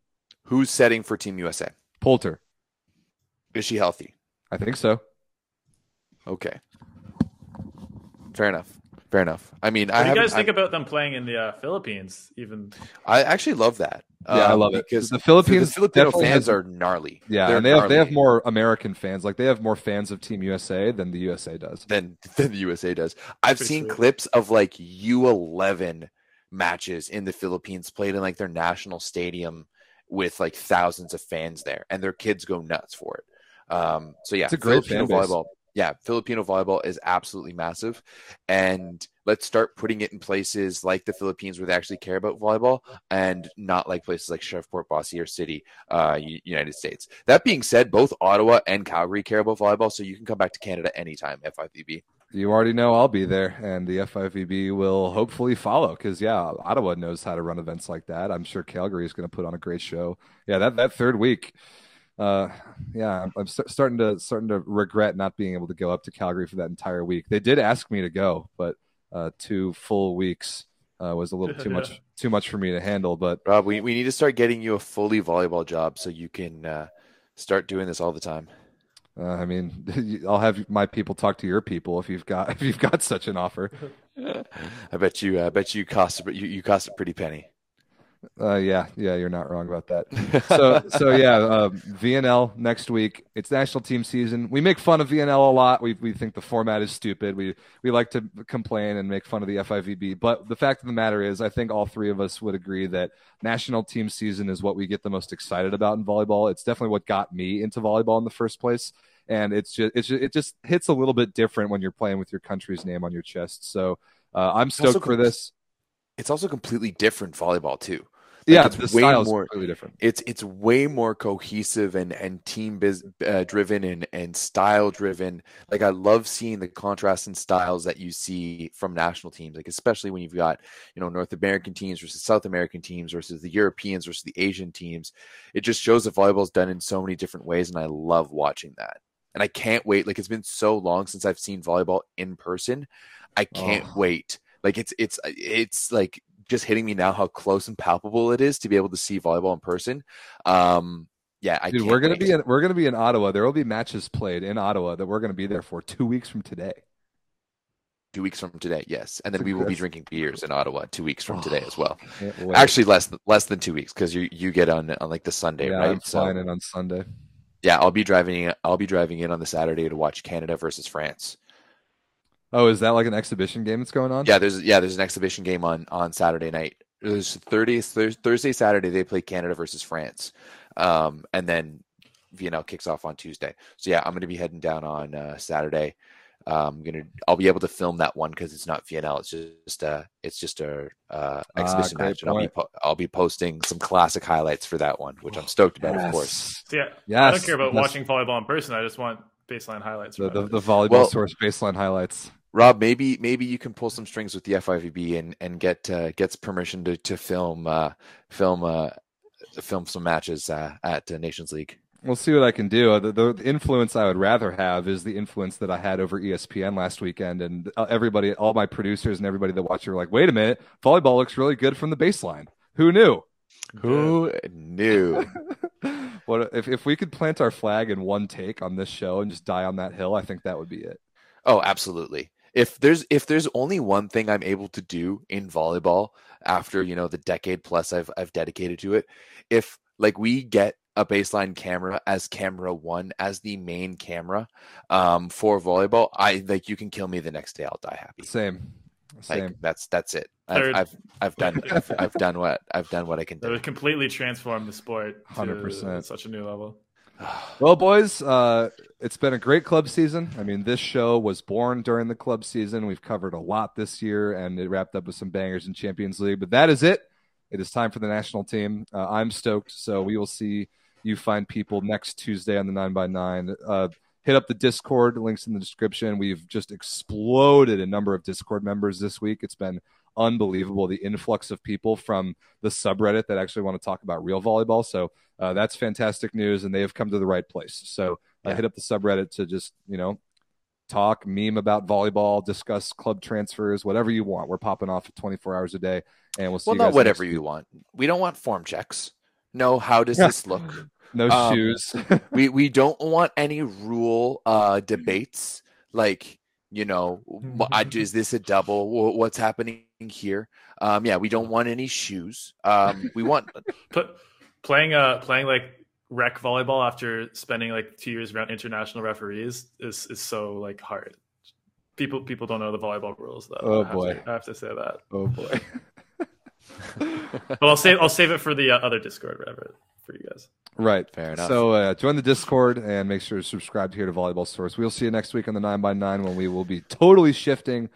Who's setting for Team USA? Poulter. Is she healthy? I think so. Okay. Fair enough. Fair enough. I mean, what I do you guys I, think about them playing in the uh, Philippines? Even I actually love that. Yeah, I um, love it because the Philippines. the Filipino fans has- are gnarly. yeah, They're and they have they have more American fans. Like they have more fans of Team USA than the USA does. than than the USA does. I've Pretty seen sweet. clips of like U11 matches in the Philippines played in like their national stadium with like thousands of fans there, and their kids go nuts for it. Um, so yeah, It's a great Filipino volleyball. Yeah, Filipino volleyball is absolutely massive, and let's start putting it in places like the Philippines where they actually care about volleyball, and not like places like Shreveport, Bossier City, uh, United States. That being said, both Ottawa and Calgary care about volleyball, so you can come back to Canada anytime. FIVB. You already know I'll be there, and the FIVB will hopefully follow. Because yeah, Ottawa knows how to run events like that. I'm sure Calgary is going to put on a great show. Yeah, that that third week, uh, yeah, I'm, I'm st- starting to starting to regret not being able to go up to Calgary for that entire week. They did ask me to go, but uh, two full weeks uh, was a little too much too much for me to handle. But Rob, we, we need to start getting you a fully volleyball job so you can uh, start doing this all the time. uh, I mean, I'll have my people talk to your people if you've got if you've got such an offer. I bet you. I bet you cost. You, you cost a pretty penny. Uh, yeah, yeah, you're not wrong about that. so so yeah, uh, VNL next week. It's national team season. We make fun of VNL a lot. We we think the format is stupid. We we like to complain and make fun of the FIVB. But the fact of the matter is, I think all three of us would agree that national team season is what we get the most excited about in volleyball. It's definitely what got me into volleyball in the first place. And it's just it's just, it just hits a little bit different when you're playing with your country's name on your chest. So uh, I'm also stoked for this. It's also completely different volleyball too. Yeah, it's the way more- completely different. It's it's way more cohesive and and team biz, uh, driven and and style driven. Like I love seeing the contrast in styles that you see from national teams. Like especially when you've got you know North American teams versus South American teams versus the Europeans versus the Asian teams. It just shows that volleyball is done in so many different ways, and I love watching that. And I can't wait. Like it's been so long since I've seen volleyball in person. I can't Oh. wait. Like it's it's it's like just hitting me now how close and palpable it is to be able to see volleyball in person. Um, yeah, I Dude, we're gonna wait. be in, we're gonna be in Ottawa. There will be matches played in Ottawa that we're gonna be there for two weeks from today. two weeks from today. Yes, and then we will be drinking beers in Ottawa two weeks from today as well. Can't. Actually, less than, less than two weeks because you you get on on like the Sunday, yeah, right? I'm flying in on Sunday. yeah, I'll be driving. I'll be driving in on the Saturday to watch Canada versus France. Oh, is that like an exhibition game that's going on? Yeah, there's yeah there's an exhibition game on on Saturday night. There's Thursday Thursday Saturday they play Canada versus France, um, and then VNL kicks off on Tuesday. So yeah, I'm gonna be heading down on uh, Saturday. Um, I'm gonna I'll be able to film that one because it's not VNL. It's just uh it's just a uh, Ah, exhibition great match, and I'll be point. po- I'll be posting some classic highlights for that one, which I'm stoked about, of course. So, yeah, Yes. I don't care about That's- watching volleyball in person. I just want baseline highlights. The, the, the volleyball Well- source baseline highlights. Rob, maybe maybe you can pull some strings with the FIVB and and get uh, gets permission to to film uh, film uh, film some matches uh, at uh, Nations League. We'll see what I can do. The, the influence I would rather have is the influence that I had over ESPN last weekend, and uh, everybody, all my producers and everybody that watched were like, "Wait a minute, volleyball looks really good from the baseline." Who knew? Who knew? what if if we could plant our flag in one take on this show and just die on that hill? I think that would be it. Oh, absolutely. If there's if there's only one thing I'm able to do in volleyball after, you know, the decade plus I've I've dedicated to it, if like we get a baseline camera as camera 1 as the main camera um for volleyball, I like you can kill me the next day I'll die happy. Same, Like same. that's that's it. I've I've, I've done I've, I've done what I've done what I can That do. would completely transform the sport. 100%. Such a new level. well, boys, uh, it's been a great club season. I mean, this show was born during the club season. We've covered a lot this year, and it wrapped up with some bangers in Champions League. But that is it. It is time for the national team. Uh, I'm stoked. So we will see you find people next Tuesday on the 9x9. Uh, hit up the Discord, links in the description. We've just exploded a number of Discord members this week. It's been unbelievable the influx of people from the subreddit that actually want to talk about real volleyball. So uh, that's fantastic news, and they have come to the right place. So uh, yeah. hit up the subreddit to just you know talk, meme about volleyball, discuss club transfers, whatever you want. We're popping off 24 hours a day, and we'll see. Well, not whatever you want. We don't want form checks. No, how does yeah. this look? no um, shoes. we we don't want any rule uh, debates like you know, is this a double? What's happening here? Um, yeah, we don't want any shoes. Um, we want Put, playing uh playing like rec volleyball after spending like two years around international referees is is so like hard. People people don't know the volleyball rules though. Oh I boy, to, I have to say that. Oh boy. but I'll save I'll save it for the uh, other Discord, whatever, for you guys. Right. Fair enough. So uh, join the Discord and make sure to subscribe here to Volleyball Source. We'll see you next week on the 9x9 when we will be totally shifting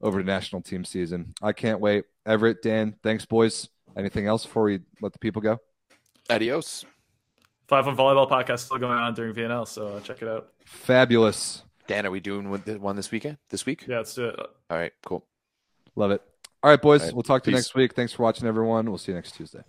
over to national team season. I can't wait. Everett, Dan, thanks, boys. Anything else before we let the people go? Adios. Five on Volleyball podcast still going on during VNL, so uh, check it out. Fabulous. Dan, are we doing one this weekend? This week? Yeah, let's do it. All right, cool. Love it. All right, boys. All right, we'll talk to peace. you next week. Thanks for watching, everyone. We'll see you next Tuesday.